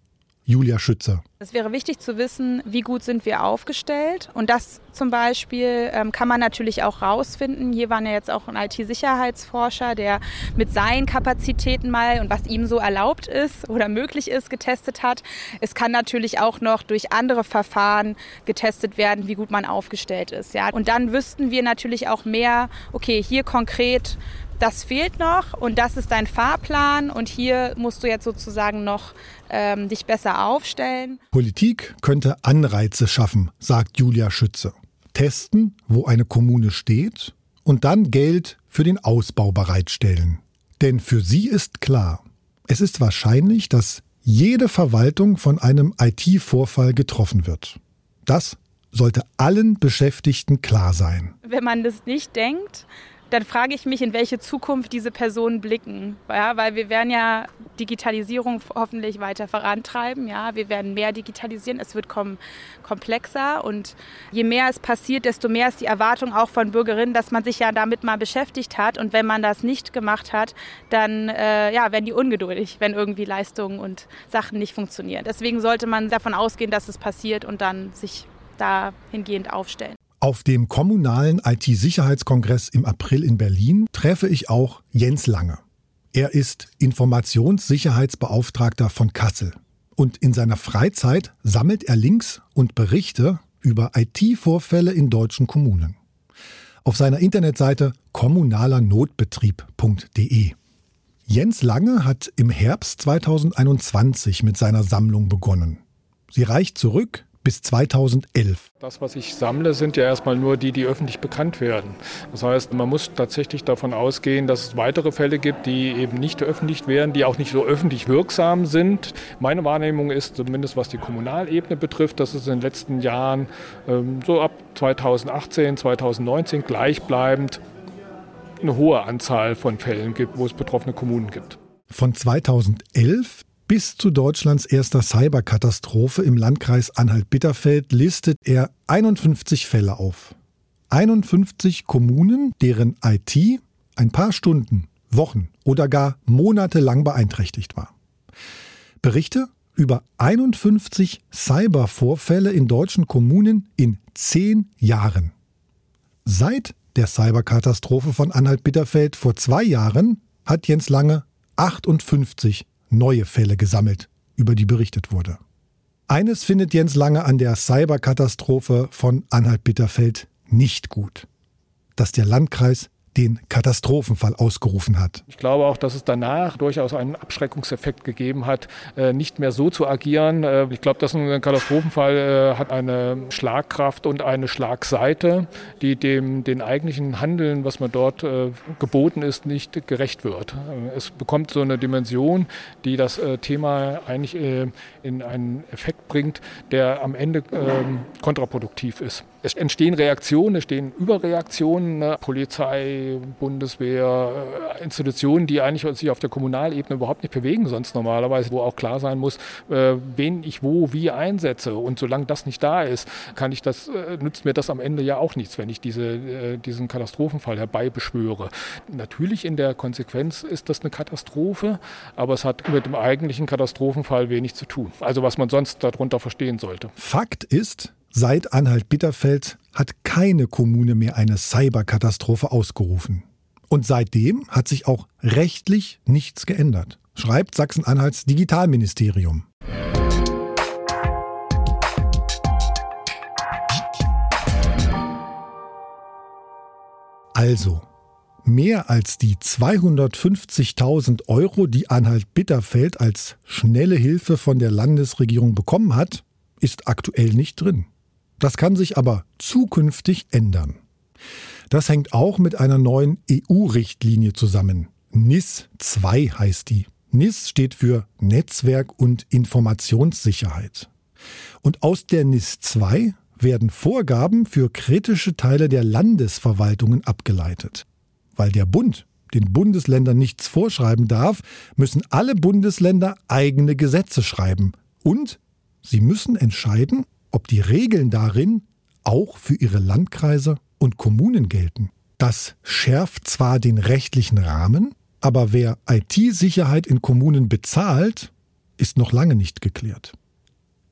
Julia Schützer. Es wäre wichtig zu wissen, wie gut sind wir aufgestellt. Und das zum Beispiel ähm, kann man natürlich auch rausfinden. Hier war ja jetzt auch ein IT-Sicherheitsforscher, der mit seinen Kapazitäten mal und was ihm so erlaubt ist oder möglich ist, getestet hat. Es kann natürlich auch noch durch andere Verfahren getestet werden, wie gut man aufgestellt ist. Ja. Und dann wüssten wir natürlich auch mehr, okay, hier konkret das fehlt noch und das ist dein Fahrplan und hier musst du jetzt sozusagen noch ähm, dich besser aufstellen. Politik könnte Anreize schaffen, sagt Julia Schütze. Testen, wo eine Kommune steht und dann Geld für den Ausbau bereitstellen. Denn für sie ist klar, es ist wahrscheinlich, dass jede Verwaltung von einem IT-Vorfall getroffen wird. Das sollte allen Beschäftigten klar sein. Wenn man das nicht denkt, dann frage ich mich, in welche Zukunft diese Personen blicken. Ja, weil wir werden ja Digitalisierung hoffentlich weiter vorantreiben. Ja, wir werden mehr digitalisieren. Es wird kom komplexer und je mehr es passiert, desto mehr ist die Erwartung auch von Bürgerinnen, dass man sich ja damit mal beschäftigt hat. Und wenn man das nicht gemacht hat, dann äh, ja, werden die ungeduldig, wenn irgendwie Leistungen und Sachen nicht funktionieren. Deswegen sollte man davon ausgehen, dass es passiert und dann sich dahingehend aufstellen. Auf dem kommunalen IT-Sicherheitskongress im April in Berlin treffe ich auch Jens Lange. Er ist Informationssicherheitsbeauftragter von Kassel. Und in seiner Freizeit sammelt er Links und Berichte über IT-Vorfälle in deutschen Kommunen. Auf seiner Internetseite kommunalernotbetrieb.de. Jens Lange hat im Herbst 2021 mit seiner Sammlung begonnen. Sie reicht zurück bis 2011. Das, was ich sammle, sind ja erstmal nur die, die öffentlich bekannt werden. Das heißt, man muss tatsächlich davon ausgehen, dass es weitere Fälle gibt, die eben nicht veröffentlicht werden, die auch nicht so öffentlich wirksam sind. Meine Wahrnehmung ist, zumindest was die Kommunalebene betrifft, dass es in den letzten Jahren ähm, so ab 2018, 2019 gleichbleibend eine hohe Anzahl von Fällen gibt, wo es betroffene Kommunen gibt. Von 2011 Bis zu Deutschlands erster Cyberkatastrophe im Landkreis Anhalt-Bitterfeld listet er 51 Fälle auf. 51 Kommunen, deren IT ein paar Stunden, Wochen oder gar Monate lang beeinträchtigt war. Berichte über 51 Cybervorfälle in deutschen Kommunen in zehn Jahren. Seit der Cyberkatastrophe von Anhalt-Bitterfeld vor zwei Jahren hat Jens Lange 58 neue Fälle gesammelt, über die berichtet wurde. Eines findet Jens Lange an der Cyberkatastrophe von Anhalt-Bitterfeld nicht gut, dass der Landkreis den Katastrophenfall ausgerufen hat. Ich glaube auch, dass es danach durchaus einen Abschreckungseffekt gegeben hat, äh, nicht mehr so zu agieren. Äh, ich glaube, dass ein Katastrophenfall äh, hat eine Schlagkraft und eine Schlagseite, die dem den eigentlichen Handeln, was man dort geboten ist, nicht gerecht wird. Es bekommt so eine Dimension, die das Thema eigentlich in einen Effekt bringt, der am Ende ähm, kontraproduktiv ist. Es entstehen Reaktionen, es stehen Überreaktionen, ne? Polizei, Bundeswehr, äh, Institutionen, die eigentlich sich auf der Kommunalebene überhaupt nicht bewegen, sonst normalerweise, wo auch klar sein muss, äh, wen ich wo wie einsetze. Und solange das nicht da ist, kann ich das, äh, nützt mir das am Ende ja auch nichts, wenn ich diese, diesen Katastrophenfall herbeibeschwöre. Natürlich in der Konsequenz ist das eine Katastrophe, aber es hat mit dem eigentlichen Katastrophenfall wenig zu tun. Also was man sonst darunter verstehen sollte. Fakt ist, Seit Anhalt-Bitterfeld hat keine Kommune mehr eine Cyberkatastrophe ausgerufen. Und seitdem hat sich auch rechtlich nichts geändert, schreibt Sachsen-Anhalts Digitalministerium. Also, mehr als die 250.000 Euro, die Anhalt-Bitterfeld als schnelle Hilfe von der Landesregierung bekommen hat, ist aktuell nicht drin. Das kann sich aber zukünftig ändern. Das hängt auch mit einer neuen EU-Richtlinie zusammen. NIS 2 heißt die. NIS steht für Netzwerk und Informationssicherheit. Und aus der NIS 2 werden Vorgaben für kritische Teile der Landesverwaltungen abgeleitet. Weil der Bund den Bundesländern nichts vorschreiben darf, müssen alle Bundesländer eigene Gesetze schreiben. Und sie müssen entscheiden, ob die Regeln darin auch für ihre Landkreise und Kommunen gelten. Das schärft zwar den rechtlichen Rahmen, aber wer IT-Sicherheit in Kommunen bezahlt, ist noch lange nicht geklärt.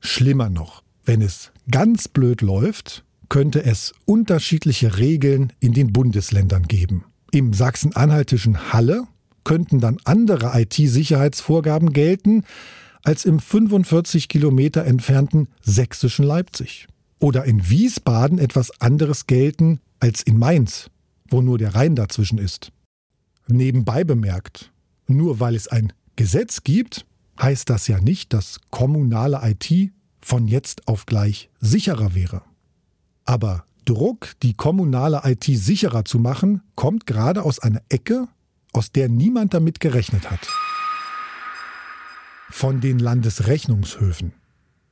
Schlimmer noch, wenn es ganz blöd läuft, könnte es unterschiedliche Regeln in den Bundesländern geben. Im sachsen-anhaltischen Halle könnten dann andere IT-Sicherheitsvorgaben gelten, als im 45 Kilometer entfernten sächsischen Leipzig. Oder in Wiesbaden etwas anderes gelten als in Mainz, wo nur der Rhein dazwischen ist. Nebenbei bemerkt, nur weil es ein Gesetz gibt, heißt das ja nicht, dass kommunale IT von jetzt auf gleich sicherer wäre. Aber Druck, die kommunale IT sicherer zu machen, kommt gerade aus einer Ecke, aus der niemand damit gerechnet hat von den Landesrechnungshöfen.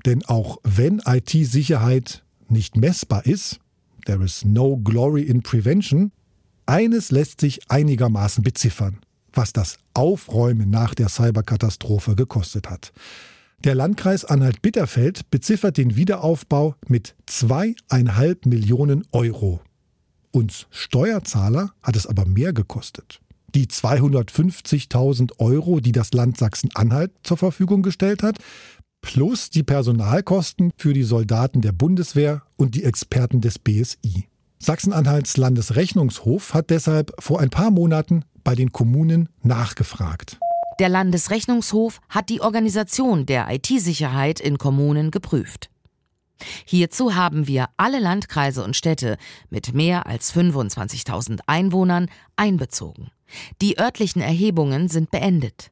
Denn auch wenn IT-Sicherheit nicht messbar ist, there is no glory in prevention, eines lässt sich einigermaßen beziffern, was das Aufräumen nach der Cyberkatastrophe gekostet hat. Der Landkreis Anhalt-Bitterfeld beziffert den Wiederaufbau mit zweieinhalb Millionen Euro. Uns Steuerzahler hat es aber mehr gekostet die 250.000 Euro, die das Land Sachsen-Anhalt zur Verfügung gestellt hat, plus die Personalkosten für die Soldaten der Bundeswehr und die Experten des BSI. Sachsen-Anhalts Landesrechnungshof hat deshalb vor ein paar Monaten bei den Kommunen nachgefragt. Der Landesrechnungshof hat die Organisation der IT-Sicherheit in Kommunen geprüft. Hierzu haben wir alle Landkreise und Städte mit mehr als 25.000 Einwohnern einbezogen. Die örtlichen Erhebungen sind beendet.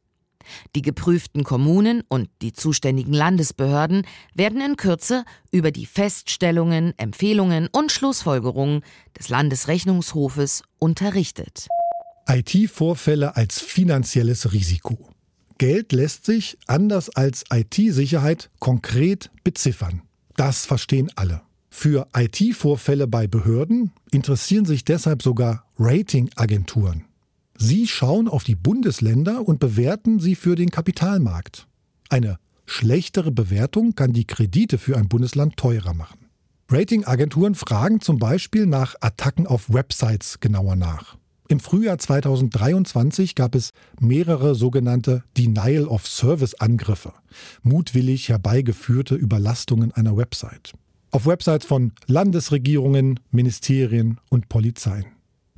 Die geprüften Kommunen und die zuständigen Landesbehörden werden in Kürze über die Feststellungen, Empfehlungen und Schlussfolgerungen des Landesrechnungshofes unterrichtet. IT-Vorfälle als finanzielles Risiko. Geld lässt sich, anders als IT-Sicherheit, konkret beziffern. Das verstehen alle. Für IT-Vorfälle bei Behörden interessieren sich deshalb sogar Ratingagenturen. Sie schauen auf die Bundesländer und bewerten sie für den Kapitalmarkt. Eine schlechtere Bewertung kann die Kredite für ein Bundesland teurer machen. Ratingagenturen fragen zum Beispiel nach Attacken auf Websites genauer nach. Im Frühjahr 2023 gab es mehrere sogenannte Denial of Service Angriffe, mutwillig herbeigeführte Überlastungen einer Website. Auf Websites von Landesregierungen, Ministerien und Polizeien.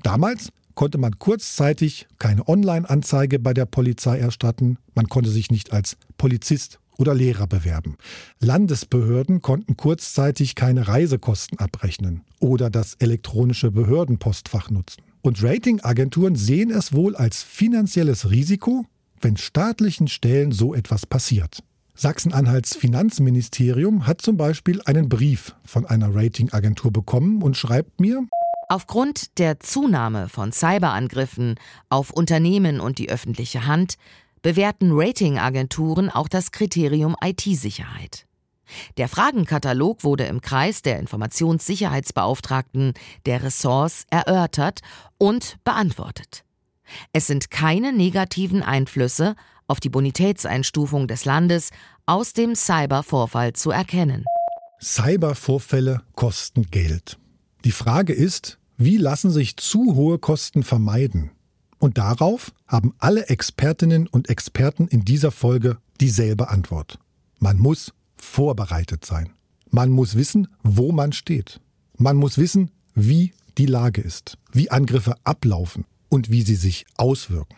Damals konnte man kurzzeitig keine Online-Anzeige bei der Polizei erstatten, man konnte sich nicht als Polizist oder Lehrer bewerben. Landesbehörden konnten kurzzeitig keine Reisekosten abrechnen oder das elektronische Behördenpostfach nutzen. Und Ratingagenturen sehen es wohl als finanzielles Risiko, wenn staatlichen Stellen so etwas passiert. Sachsen-Anhalts Finanzministerium hat zum Beispiel einen Brief von einer Ratingagentur bekommen und schreibt mir, Aufgrund der Zunahme von Cyberangriffen auf Unternehmen und die öffentliche Hand bewerten Ratingagenturen auch das Kriterium IT-Sicherheit. Der Fragenkatalog wurde im Kreis der Informationssicherheitsbeauftragten der Ressorts erörtert und beantwortet. Es sind keine negativen Einflüsse auf die Bonitätseinstufung des Landes aus dem Cybervorfall zu erkennen. Cybervorfälle kosten Geld. Die Frage ist, wie lassen sich zu hohe Kosten vermeiden? Und darauf haben alle Expertinnen und Experten in dieser Folge dieselbe Antwort. Man muss vorbereitet sein. Man muss wissen, wo man steht. Man muss wissen, wie die Lage ist, wie Angriffe ablaufen und wie sie sich auswirken.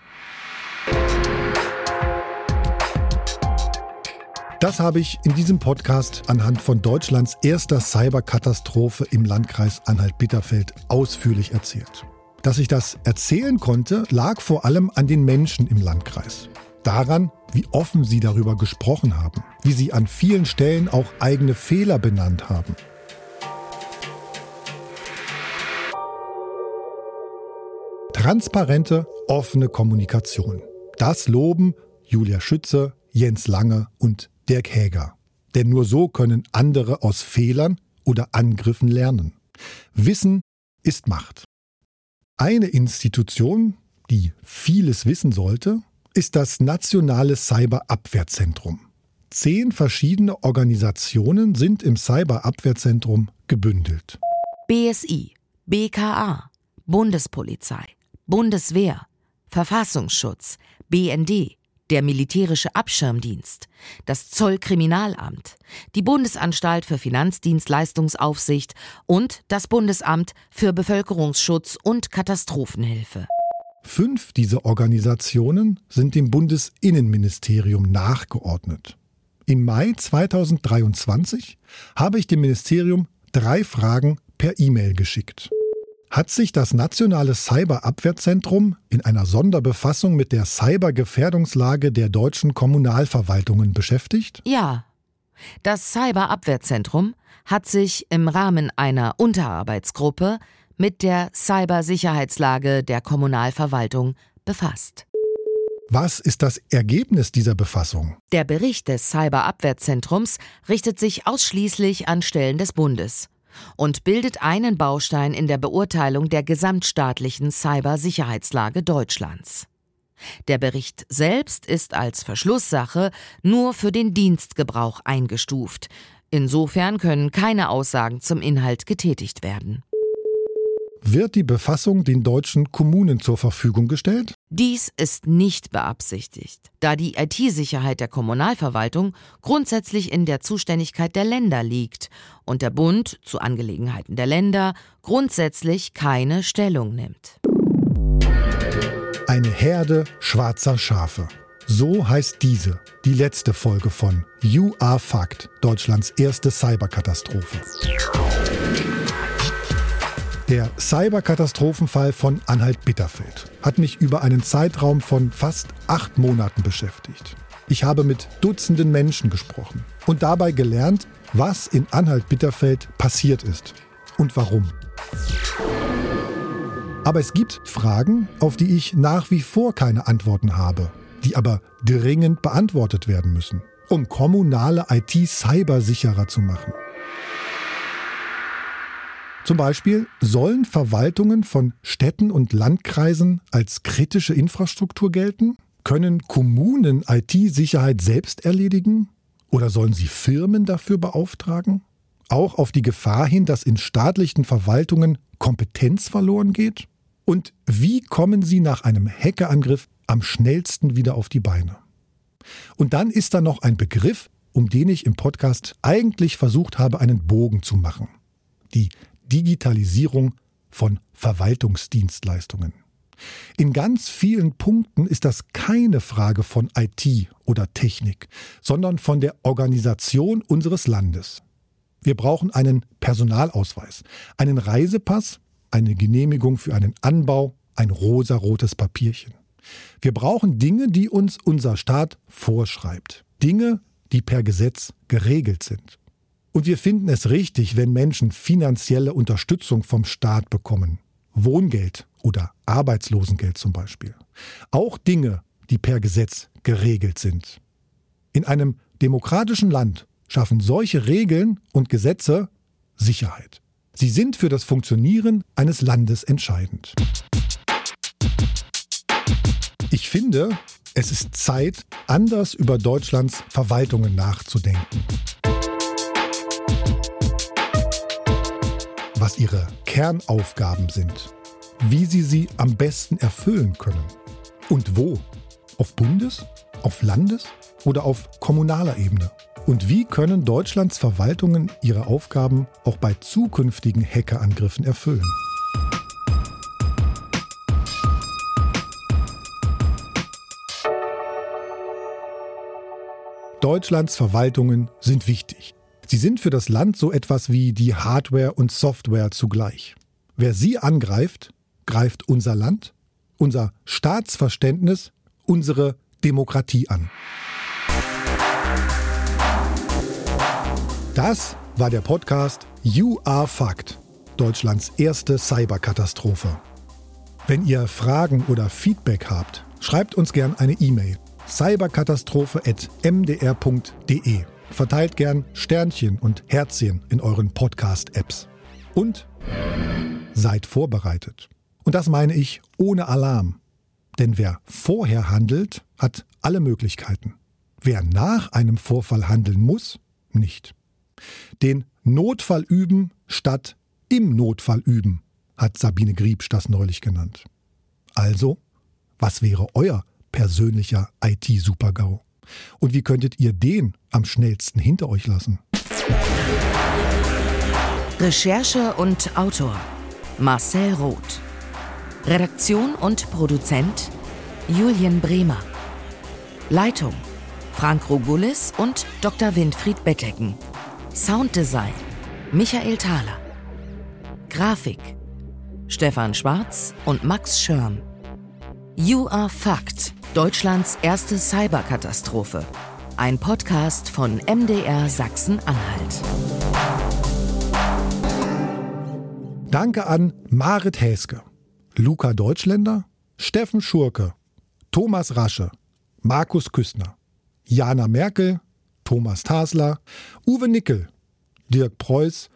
Das habe ich in diesem Podcast anhand von Deutschlands erster Cyberkatastrophe im Landkreis Anhalt-Bitterfeld ausführlich erzählt. Dass ich das erzählen konnte, lag vor allem an den Menschen im Landkreis. Daran, wie offen sie darüber gesprochen haben, wie sie an vielen Stellen auch eigene Fehler benannt haben. Transparente, offene Kommunikation. Das loben Julia Schütze, Jens Lange und Dirk Häger. Denn nur so können andere aus Fehlern oder Angriffen lernen. Wissen ist Macht. Eine Institution, die vieles wissen sollte, ist das Nationale Cyberabwehrzentrum. Zehn verschiedene Organisationen sind im Cyberabwehrzentrum gebündelt. BSI, BKA, Bundespolizei, Bundeswehr, Verfassungsschutz, BND, der Militärische Abschirmdienst, das Zollkriminalamt, die Bundesanstalt für Finanzdienstleistungsaufsicht und das Bundesamt für Bevölkerungsschutz und Katastrophenhilfe. Fünf dieser Organisationen sind dem Bundesinnenministerium nachgeordnet. Im Mai 2023 habe ich dem Ministerium drei Fragen per E-Mail geschickt hat sich das Nationale Cyberabwehrzentrum in einer Sonderbefassung mit der Cybergefährdungslage der deutschen Kommunalverwaltungen beschäftigt? Ja. Das Cyberabwehrzentrum hat sich im Rahmen einer Unterarbeitsgruppe mit der Cybersicherheitslage der Kommunalverwaltung befasst. Was ist das Ergebnis dieser Befassung? Der Bericht des Cyberabwehrzentrums richtet sich ausschließlich an Stellen des Bundes und bildet einen Baustein in der Beurteilung der gesamtstaatlichen Cybersicherheitslage Deutschlands. Der Bericht selbst ist als Verschlusssache nur für den Dienstgebrauch eingestuft. Insofern können keine Aussagen zum Inhalt getätigt werden. Wird die Befassung den deutschen Kommunen zur Verfügung gestellt? Dies ist nicht beabsichtigt, da die IT-Sicherheit der Kommunalverwaltung grundsätzlich in der Zuständigkeit der Länder liegt und der Bund zu Angelegenheiten der Länder grundsätzlich keine Stellung nimmt. Eine Herde schwarzer Schafe. So heißt diese, die letzte Folge von You Are Fact, Deutschlands erste Cyberkatastrophe. Der Cyberkatastrophenfall von Anhalt-Bitterfeld hat mich über einen Zeitraum von fast acht Monaten beschäftigt. Ich habe mit Dutzenden Menschen gesprochen und dabei gelernt, was in Anhalt-Bitterfeld passiert ist und warum. Aber es gibt Fragen, auf die ich nach wie vor keine Antworten habe, die aber dringend beantwortet werden müssen, um kommunale IT cybersicherer zu machen. Zum Beispiel sollen Verwaltungen von Städten und Landkreisen als kritische Infrastruktur gelten? Können Kommunen IT-Sicherheit selbst erledigen? Oder sollen sie Firmen dafür beauftragen? Auch auf die Gefahr hin, dass in staatlichen Verwaltungen Kompetenz verloren geht? Und wie kommen sie nach einem Hackerangriff am schnellsten wieder auf die Beine? Und dann ist da noch ein Begriff, um den ich im Podcast eigentlich versucht habe, einen Bogen zu machen. Die Digitalisierung von Verwaltungsdienstleistungen. In ganz vielen Punkten ist das keine Frage von IT oder Technik, sondern von der Organisation unseres Landes. Wir brauchen einen Personalausweis, einen Reisepass, eine Genehmigung für einen Anbau, ein rosarotes Papierchen. Wir brauchen Dinge, die uns unser Staat vorschreibt. Dinge, die per Gesetz geregelt sind. Und wir finden es richtig, wenn Menschen finanzielle Unterstützung vom Staat bekommen. Wohngeld oder Arbeitslosengeld zum Beispiel. Auch Dinge, die per Gesetz geregelt sind. In einem demokratischen Land schaffen solche Regeln und Gesetze Sicherheit. Sie sind für das Funktionieren eines Landes entscheidend. Ich finde, es ist Zeit, anders über Deutschlands Verwaltungen nachzudenken. Was ihre Kernaufgaben sind, wie sie sie am besten erfüllen können und wo. Auf Bundes-, auf Landes- oder auf kommunaler Ebene. Und wie können Deutschlands Verwaltungen ihre Aufgaben auch bei zukünftigen Hackerangriffen erfüllen? Deutschlands Verwaltungen sind wichtig. Sie sind für das Land so etwas wie die Hardware und Software zugleich. Wer sie angreift, greift unser Land, unser Staatsverständnis, unsere Demokratie an. Das war der Podcast You Are Fact, Deutschlands erste Cyberkatastrophe. Wenn ihr Fragen oder Feedback habt, schreibt uns gern eine E-Mail cyberkatastrophe.mdr.de. Verteilt gern Sternchen und Herzchen in euren Podcast-Apps. Und seid vorbereitet. Und das meine ich ohne Alarm. Denn wer vorher handelt, hat alle Möglichkeiten. Wer nach einem Vorfall handeln muss, nicht. Den Notfall üben statt im Notfall üben, hat Sabine Griebsch das neulich genannt. Also, was wäre euer persönlicher IT-Supergau. Und wie könntet ihr den am schnellsten hinter euch lassen? Recherche und Autor Marcel Roth. Redaktion und Produzent Julian Bremer. Leitung Frank Rogulis und Dr. Winfried Bettecken. Sounddesign Michael Thaler. Grafik Stefan Schwarz und Max Schirm. You Are Fact Deutschlands erste Cyberkatastrophe. Ein Podcast von MDR Sachsen-Anhalt. Danke an Marit Häske, Luca Deutschländer, Steffen Schurke, Thomas Rasche, Markus Küssner, Jana Merkel, Thomas Tasler, Uwe Nickel, Dirk Preuß,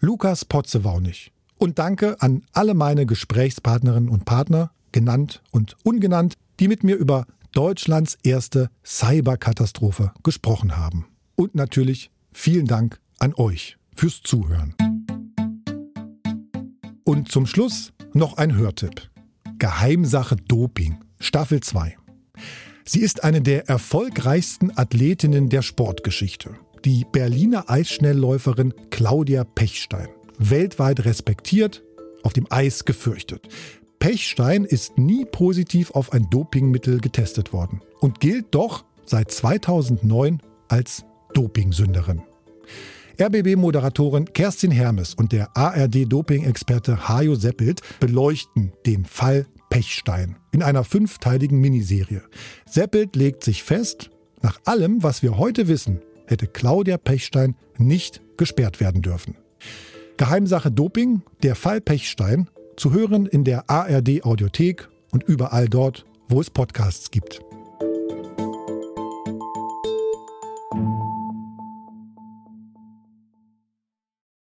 Lukas Potzewaunig. Und danke an alle meine Gesprächspartnerinnen und Partner, genannt und ungenannt, die mit mir über Deutschlands erste Cyberkatastrophe gesprochen haben. Und natürlich vielen Dank an euch fürs Zuhören. Und zum Schluss noch ein Hörtipp. Geheimsache Doping, Staffel 2. Sie ist eine der erfolgreichsten Athletinnen der Sportgeschichte. Die Berliner Eisschnellläuferin Claudia Pechstein. Weltweit respektiert, auf dem Eis gefürchtet. Pechstein ist nie positiv auf ein Dopingmittel getestet worden und gilt doch seit 2009 als Dopingsünderin. RBB-Moderatorin Kerstin Hermes und der ARD-Doping-Experte Hajo Seppelt beleuchten den Fall Pechstein in einer fünfteiligen Miniserie. Seppelt legt sich fest, nach allem, was wir heute wissen, hätte Claudia Pechstein nicht gesperrt werden dürfen. Geheimsache Doping, der Fall Pechstein zu hören in der ARD Audiothek und überall dort, wo es Podcasts gibt.